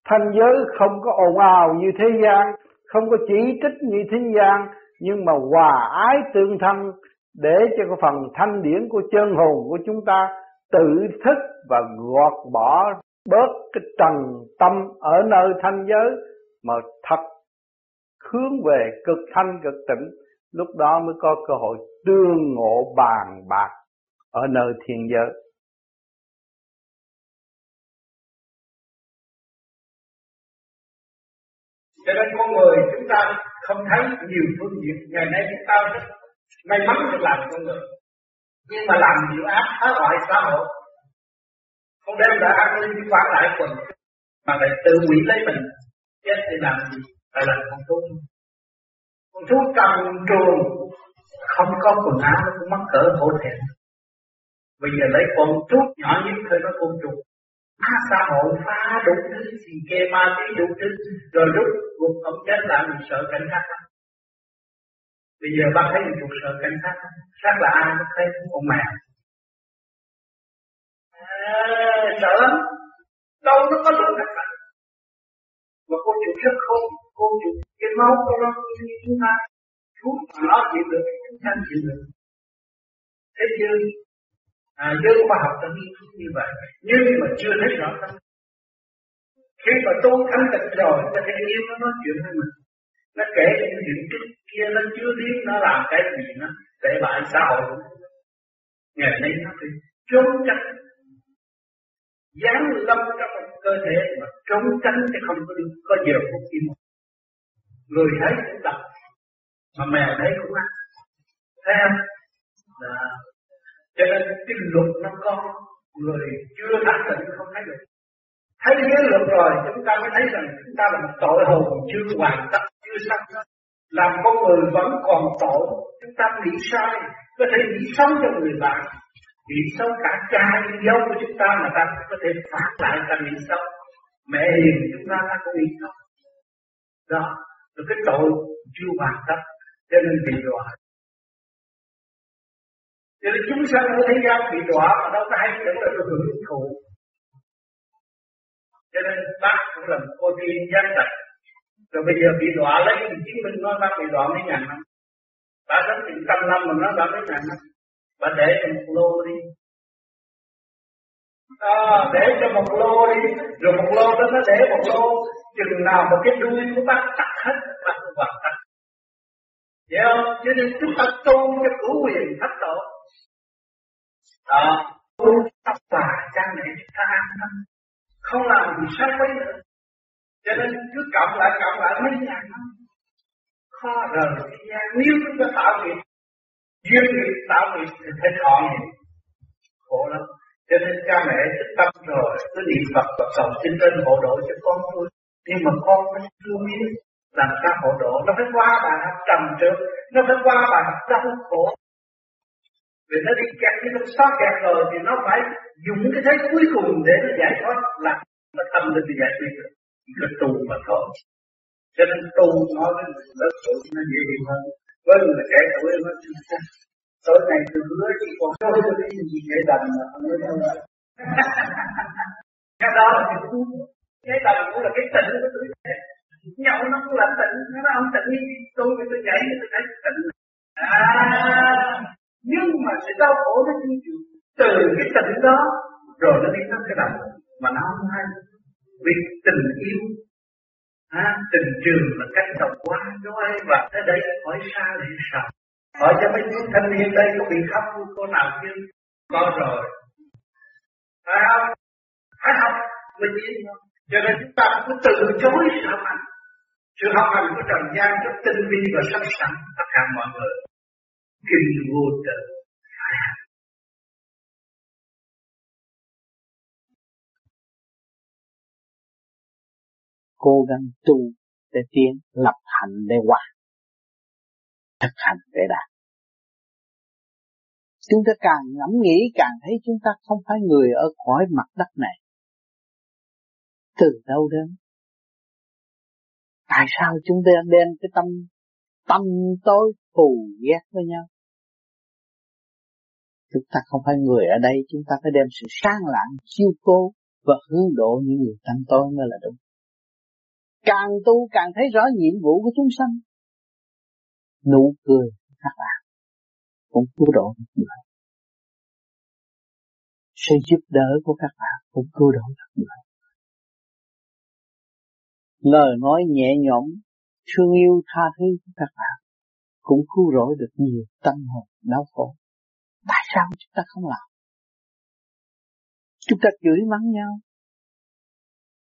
thanh giới không có ồn ào như thế gian, không có chỉ trích như thế gian, nhưng mà hòa ái tương thân để cho cái phần thanh điển của chân hồn của chúng ta tự thức và gọt bỏ bớt cái trần tâm ở nơi thanh giới mà thật hướng về cực thanh cực tịnh, lúc đó mới có cơ hội tương ngộ bàn bạc ở nơi thiên giới. Cho nên con người chúng ta không thấy nhiều phương diện. Ngày nay chúng ta rất may mắn được làm con người. Nhưng mà làm nhiều ác, phá hoại xã hội. Không đem lại an ninh đi quản lại quần. Mà lại tự hủy lấy mình. Chết thì làm gì? Phải làm con thú. Con thú cầm trường không có quần áo, nó cũng mắc cỡ hổ thẹn. Bây giờ lấy con chút nhỏ nhất thôi, nó côn trùng phá xã hội phá đủ thứ gì kê ma tí đủ thứ. Rồi lúc cuộc ông chết lại mình sợ cảnh sát lắm bây giờ bác thấy mình sợ cảnh sát sát là ai bác thấy con mèo. À, sợ lắm. Đâu nó có được cảnh sát mà cô chủ rất khôn cô chủ cái máu của nó như chúng ta. Chú mà nó chịu được chúng ta chịu được. Thế chưa à, giới khoa học đã nghiên cứu như vậy. Nhưng mà chưa thấy rõ tâm khi mà tu thanh tịnh rồi ta thấy yêu nó nói chuyện với mình. Nó kể những chuyện trước kia nó chưa biết nó làm cái gì nó để bại xã hội ngày nay nó phải trốn tránh. Dán lâm trong một cơ thể mà trốn tránh thì không có được có giờ phút kim người thấy cũng đọc mà mèo thấy cũng ăn. Thấy không? Là cho nên cái luật nó có người chưa thanh tỉnh không thấy được. Thấy giới luật rồi, chúng ta mới thấy rằng chúng ta là một tội hồn chưa hoàn tất, chưa xong. Làm con người vẫn còn tội, chúng ta nghĩ sai, có thể nghĩ xấu cho người bạn. Nghĩ xấu cả cha dâu của chúng ta mà ta có thể phản lại ta nghĩ xấu mẹ hiền chúng ta ta cũng nghĩ xấu đó rồi cái tội chưa hoàn tất. Cho nên bị đọa cho nên chúng sanh của thế gian bị đọa mà đâu có hay tưởng là được hưởng thụ cho nên bác cũng là một cô tiên giác tật rồi bây giờ bị đọa lấy thì chứng minh nó bác bị đọa mấy ngàn năm. Bà sống trăm năm mà nó đã mấy ngàn năm. Bà để cho một lô đi. À, để cho một lô đi. Rồi một lô đó nó để một lô. Chừng nào mà cái đuôi của bác tắt hết bác hoàn tắt hiểu không? Cho nên chúng ta tu cho cửu quyền thách độ đó. Tu tập bà cha mẹ chúng ta an tâm không làm gì sai quấy nữa. Cho nên cứ cộng lại cộng lại mấy ngàn năm khó rời thế gian nếu chúng ta tạo nghiệp, duyên nghiệp, tạo nghiệp thì phải thọ nghiệp. Khổ lắm. Cho nên cha mẹ thức tâm rồi, cứ niệm Phật và cầu xin lên hộ độ cho con thôi nhưng mà con nó chưa biết, làm sao hộ độ? Nó phải qua bài học trầm trước. Nó phải qua bài học đau khổ vì nó đi kẹt cái lúc xót kẹt rồi thì nó phải dùng cái thế cuối cùng để nó giải thoát. Là nó tâm lên thì giải quyết được. Chỉ có tu mà thôi. Cho nên tu nó với người lớn tuổi nó dễ hiểu hơn. Với người trẻ tuổi nó chưa chắc. Tối nay tôi hứa chỉ còn tôi cho cái gì để đành mà không nói đâu. [LAUGHS] Cái đó là cái tu. Cái đành cũng là cái tỉnh của tôi. Nhậu nó cũng là tỉnh. Nó không tỉnh. Như tôi tôi nhảy, tôi thấy tỉnh à nhưng mà sự đau khổ nó chưa chịu từ cái tình đó rồi nó đi tới cái đầu. Mà nó không hay. Vì tình yêu à, tình trường là cách độc quá nó ai và tới đây hỏi xa để sao? Hỏi cho mấy chú thanh niên đây có bị khóc cô nào chưa có rồi. Phải không? Phải học mình yên không cho nên chúng ta cứ từ chối sợ học hành. Sự học hành của trần gian rất tinh vi và sắc sẵn tất cả mọi người. Kinh vô tự cố gắng tu để tiến, lập hạnh để hòa thực hành để đạt. Chúng ta càng ngẫm nghĩ, càng thấy chúng ta không phải người ở khỏi mặt đất này. Từ đâu đến? Tại sao chúng ta đem cái tâm tâm tối thù ghét với nhau? Chúng ta không phải người ở đây chúng ta phải đem sự sáng lạng chiêu cô và hướng độ những người tâm tối mới là đúng Càng tu càng thấy rõ nhiệm vụ của chúng sanh. Nụ cười các bạn cũng cứu độ được người. Sự giúp đỡ của các bạn cũng cứu độ được người. Lời nói nhẹ nhõm, thương yêu tha thứ của các bạn cũng cứu rỗi được nhiều tâm hồn đau khổ. Sao chúng ta không làm? Chúng ta chửi mắng nhau.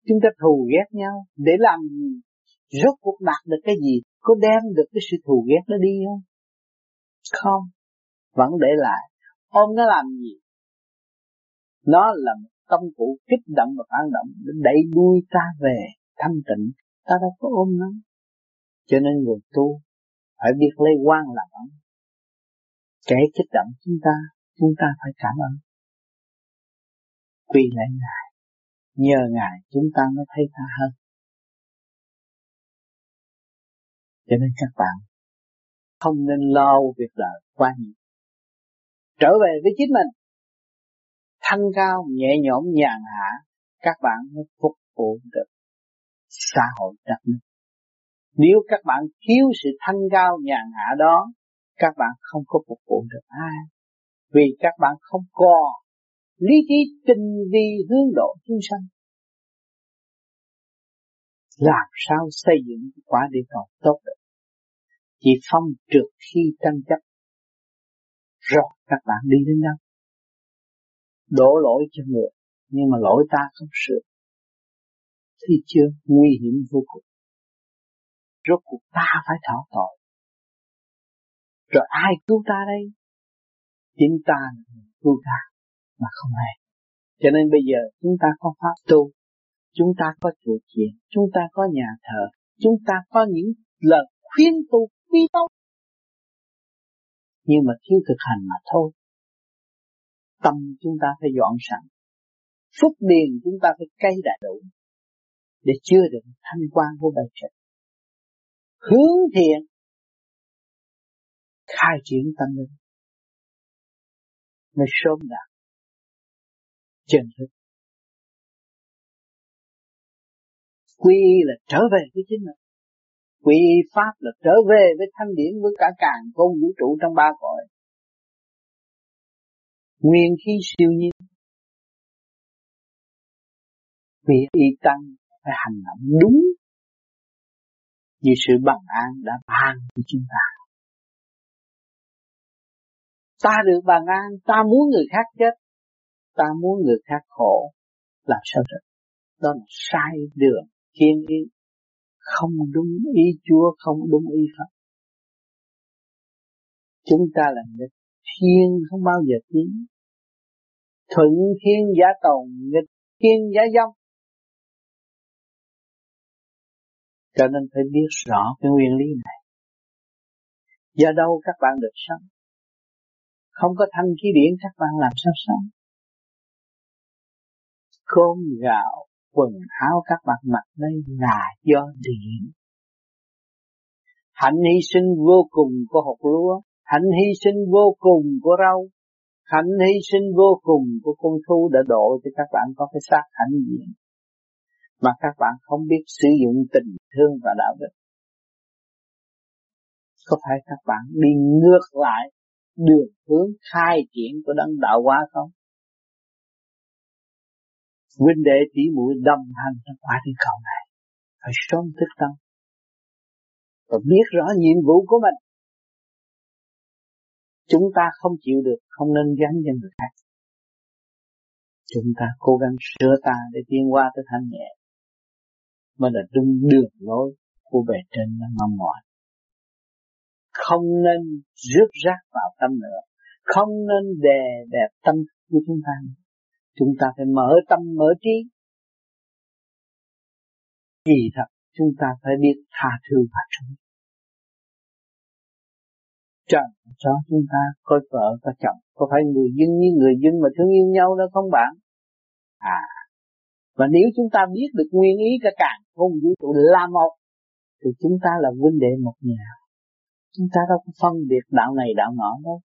Chúng ta thù ghét nhau. Để làm gì? Rốt cuộc đạt được cái gì? Có đem được cái sự thù ghét đó đi không? Không. Vẫn để lại. Ôm nó làm gì? Nó là một công cụ kích động và phản động để đẩy đuôi ta về thanh tịnh. Ta đâu có ôm nó. Cho nên người tu phải biết lấy quan làm ẩn. Kẻ kích động chúng ta, chúng ta phải cảm ơn. Quy lại Ngài, nhờ Ngài chúng ta mới thấy tha hơn. Cho nên các bạn không nên lo việc đời quá nhiều. Trở về với chính mình, thanh cao, nhẹ nhõm, nhàn hạ, các bạn mới phục vụ được xã hội đặc nước. Nếu các bạn thiếu sự thanh cao nhàn hạ đó, các bạn không có phục vụ được ai. Vì các bạn không còn lý trí tinh vi hướng độ chúng sanh. Làm sao xây dựng quả địa cầu tốt được? Chỉ phong trượt khi tranh chấp. Rồi các bạn đi đến đâu? Đổ lỗi cho người, nhưng mà lỗi ta không sửa. Thì chưa nguy hiểm vô cùng rốt cuộc ta phải thọ tội rồi ai cứu ta đây? Chính ta cứu ta mà không hề cho nên bây giờ chúng ta có pháp tu chúng ta có chùa chiền, chúng ta có nhà thờ chúng ta có những lời khuyên tu quý tốt nhưng mà thiếu thực hành mà thôi. Tâm chúng ta phải dọn sẵn. Phúc điền chúng ta phải cây đại đủ để chưa được thanh quan của bài trật hướng thiện khai triển tâm linh. Mới sớm đạt chân thức quy y là trở về với chính mình. Quy y pháp là trở về với thanh điển với cả càng con vũ trụ trong ba cõi. Nguyên khí siêu nhiên. Vì y tăng phải hành động đúng. Như sự bằng an đã ban cho chúng ta. Ta được bàn an, ta muốn người khác chết, ta muốn người khác khổ, làm sao được? Đó là sai đường, thiên ý, không đúng ý Chúa, không đúng ý Phật. Chúng ta là nghịch thiên không bao giờ tiến. Thuận thiên giả tồn, nghịch thiên giả dông. Cho nên phải biết rõ cái nguyên lý này. Do đâu các bạn được sống? Không có thanh khí điển các bạn làm sao sống? Cơm gạo, quần áo các bạn mặc đây là do điện. Hạnh hy sinh vô cùng của hột lúa, hạnh hy sinh vô cùng của rau, hạnh hy sinh vô cùng của con thu đã độ cho các bạn có cái xác hạnh diện mà các bạn không biết sử dụng tình thương và đạo đức. Có phải các bạn đi ngược lại đường hướng khai triển của đấng đạo hóa không? Huynh đệ tỷ muội đồng hành trong quả địa cầu này, phải sớm thức tâm và biết rõ nhiệm vụ của mình. Chúng ta không chịu được, không nên gắn cho người khác. Chúng ta cố gắng sửa ta để tiến qua tới thanh nhẹ, mới là đúng đường lối của bề trên nó mong mỏi. Không nên rước rác vào tâm nữa, không nên đè đẹp tâm của chúng ta. Chúng ta phải mở tâm mở trí. Vì thật chúng ta phải biết tha thứ và trung. Trần cho chúng ta có vợ có chồng, có phải người dân như người dân mà thương yêu nhau đó không bạn? À, và nếu chúng ta biết được nguyên ý cả càng không vũ trụ là một thì chúng ta là huynh đệ một nhà. Chúng ta đâu có phân biệt đạo này đạo nọ đâu.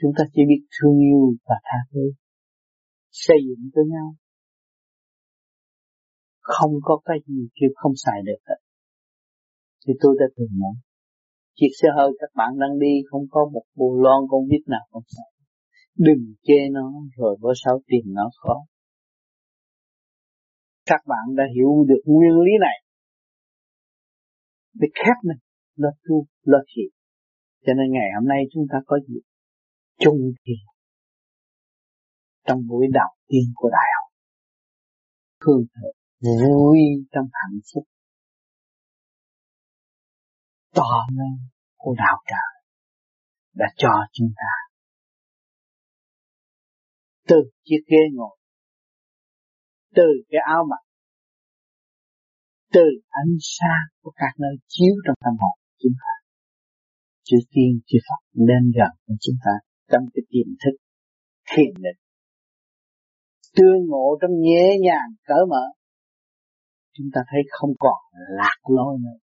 Chúng ta chỉ biết thương yêu và tha thứ, xây dựng cho nhau. không có cái gì kêu không xài được hết. Thì tôi đã từng nói, chiếc xe hơi các bạn đang đi không có một bù lon con vít nào không xài. Đừng chê nó rồi bữa sau tìm nó khó. Các bạn đã hiểu được nguyên lý này. Để khép mình, lo tu, lo thiền Cho nên ngày hôm nay chúng ta có dịp chung thiền trong buổi đầu tiên của đại học. Hương thượng vui trong hạnh phúc. To lớn của đạo trời đã cho chúng ta. Từ chiếc ghế ngồi từ cái áo mặc từ ánh sáng của các nơi chiếu trong tâm hồn chúng ta Chữ tiên chữ Phật đến gần với chúng ta trong cái tiềm thức thiền định. Tương ngộ trong nhẹ nhàng cởi mở. Chúng ta thấy không còn lạc lối nữa.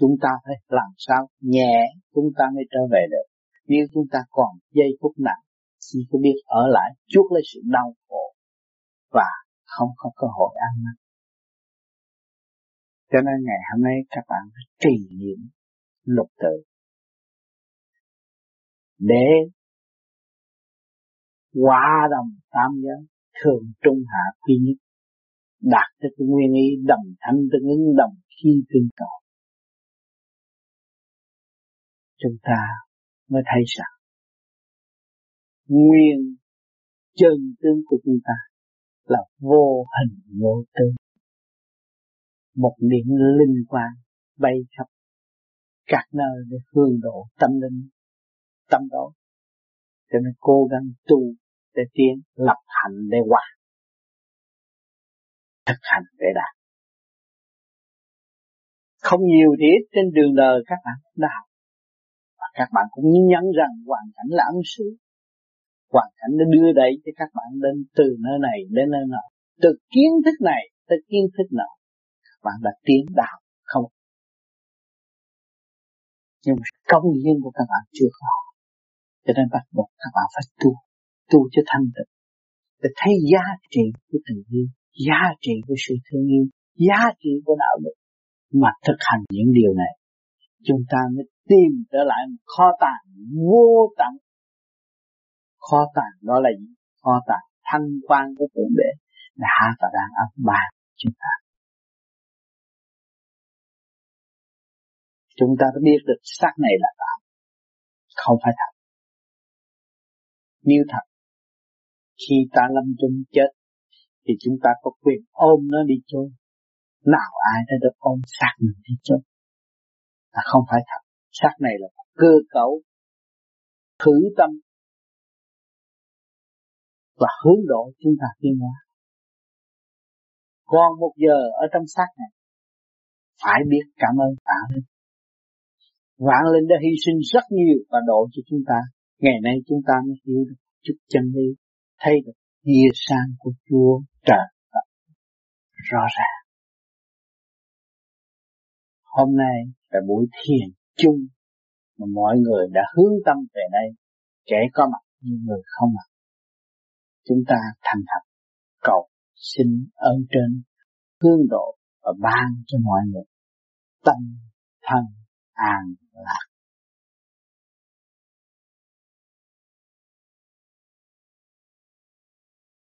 Chúng ta phải làm sao nhẹ, chúng ta mới trở về được. Nếu chúng ta còn giây phút nặng chỉ có biết ở lại, chuốc lấy sự đau khổ và không có cơ hội ăn. Năn cho nên ngày hôm nay các bạn phải trì niệm lục tự. Để hòa đồng tam giới thường trung hạ quy nhất, đạt tới cái nguyên ý đồng thanh tương ứng, đồng khi tương cầu chúng ta mới thấy rằng nguyên chân tướng của chúng ta là vô hình vô tư một điểm linh quan bay khắp các nơi để hương độ tâm linh, tâm đó. Cho nên cố gắng tu để tiến, lập hạnh để hòa, thực hành để đạt. Không nhiều thì ít trên đường đời các bạn đã học. Và các bạn cũng nhấn rằng hoàn cảnh là ân sư hoàn cảnh nó đưa đẩy cho các bạn đến từ nơi này đến nơi nọ. Từ kiến thức này tới kiến thức nọ, các bạn đã tiến đạo không? Nhưng mà công nhân của các bạn chưa có. Cho nên bắt buộc các bạn phải tu tu cho thanh tịnh. Để thấy giá trị của tình yêu, giá trị của sự thương yêu, giá trị của đạo đức mà thực hành những điều này. Chúng ta mới tìm trở lại một kho tàng vô tận. Kho tàng đó là gì? Kho tàng thanh quan của thượng đế là hạ và đang ấp bàn chúng ta. Chúng ta đã biết được xác này là tạm không phải thật. Nếu thật, khi ta lâm chung chết, thì chúng ta có quyền ôm nó đi chôn. Nào ai đã được ôm xác mình đi chôn? Là không phải thật. Xác này là cơ cấu thử tâm và hướng độ chúng ta tiến hóa. Còn một giờ ở trong xác này, phải biết cảm ơn tạ linh vạn linh đã hy sinh rất nhiều và độ cho chúng ta ngày nay chúng ta mới hiểu được chút chân lý thấy được nghĩa sang của Chúa trời Phật rõ ràng. Hôm nay là buổi thiền chung mà mọi người đã hướng tâm về đây, kẻ có mặt như người không mặt. Chúng ta thành thật cầu xin ơn trên hương độ và ban cho mọi người tâm thân an Ugh.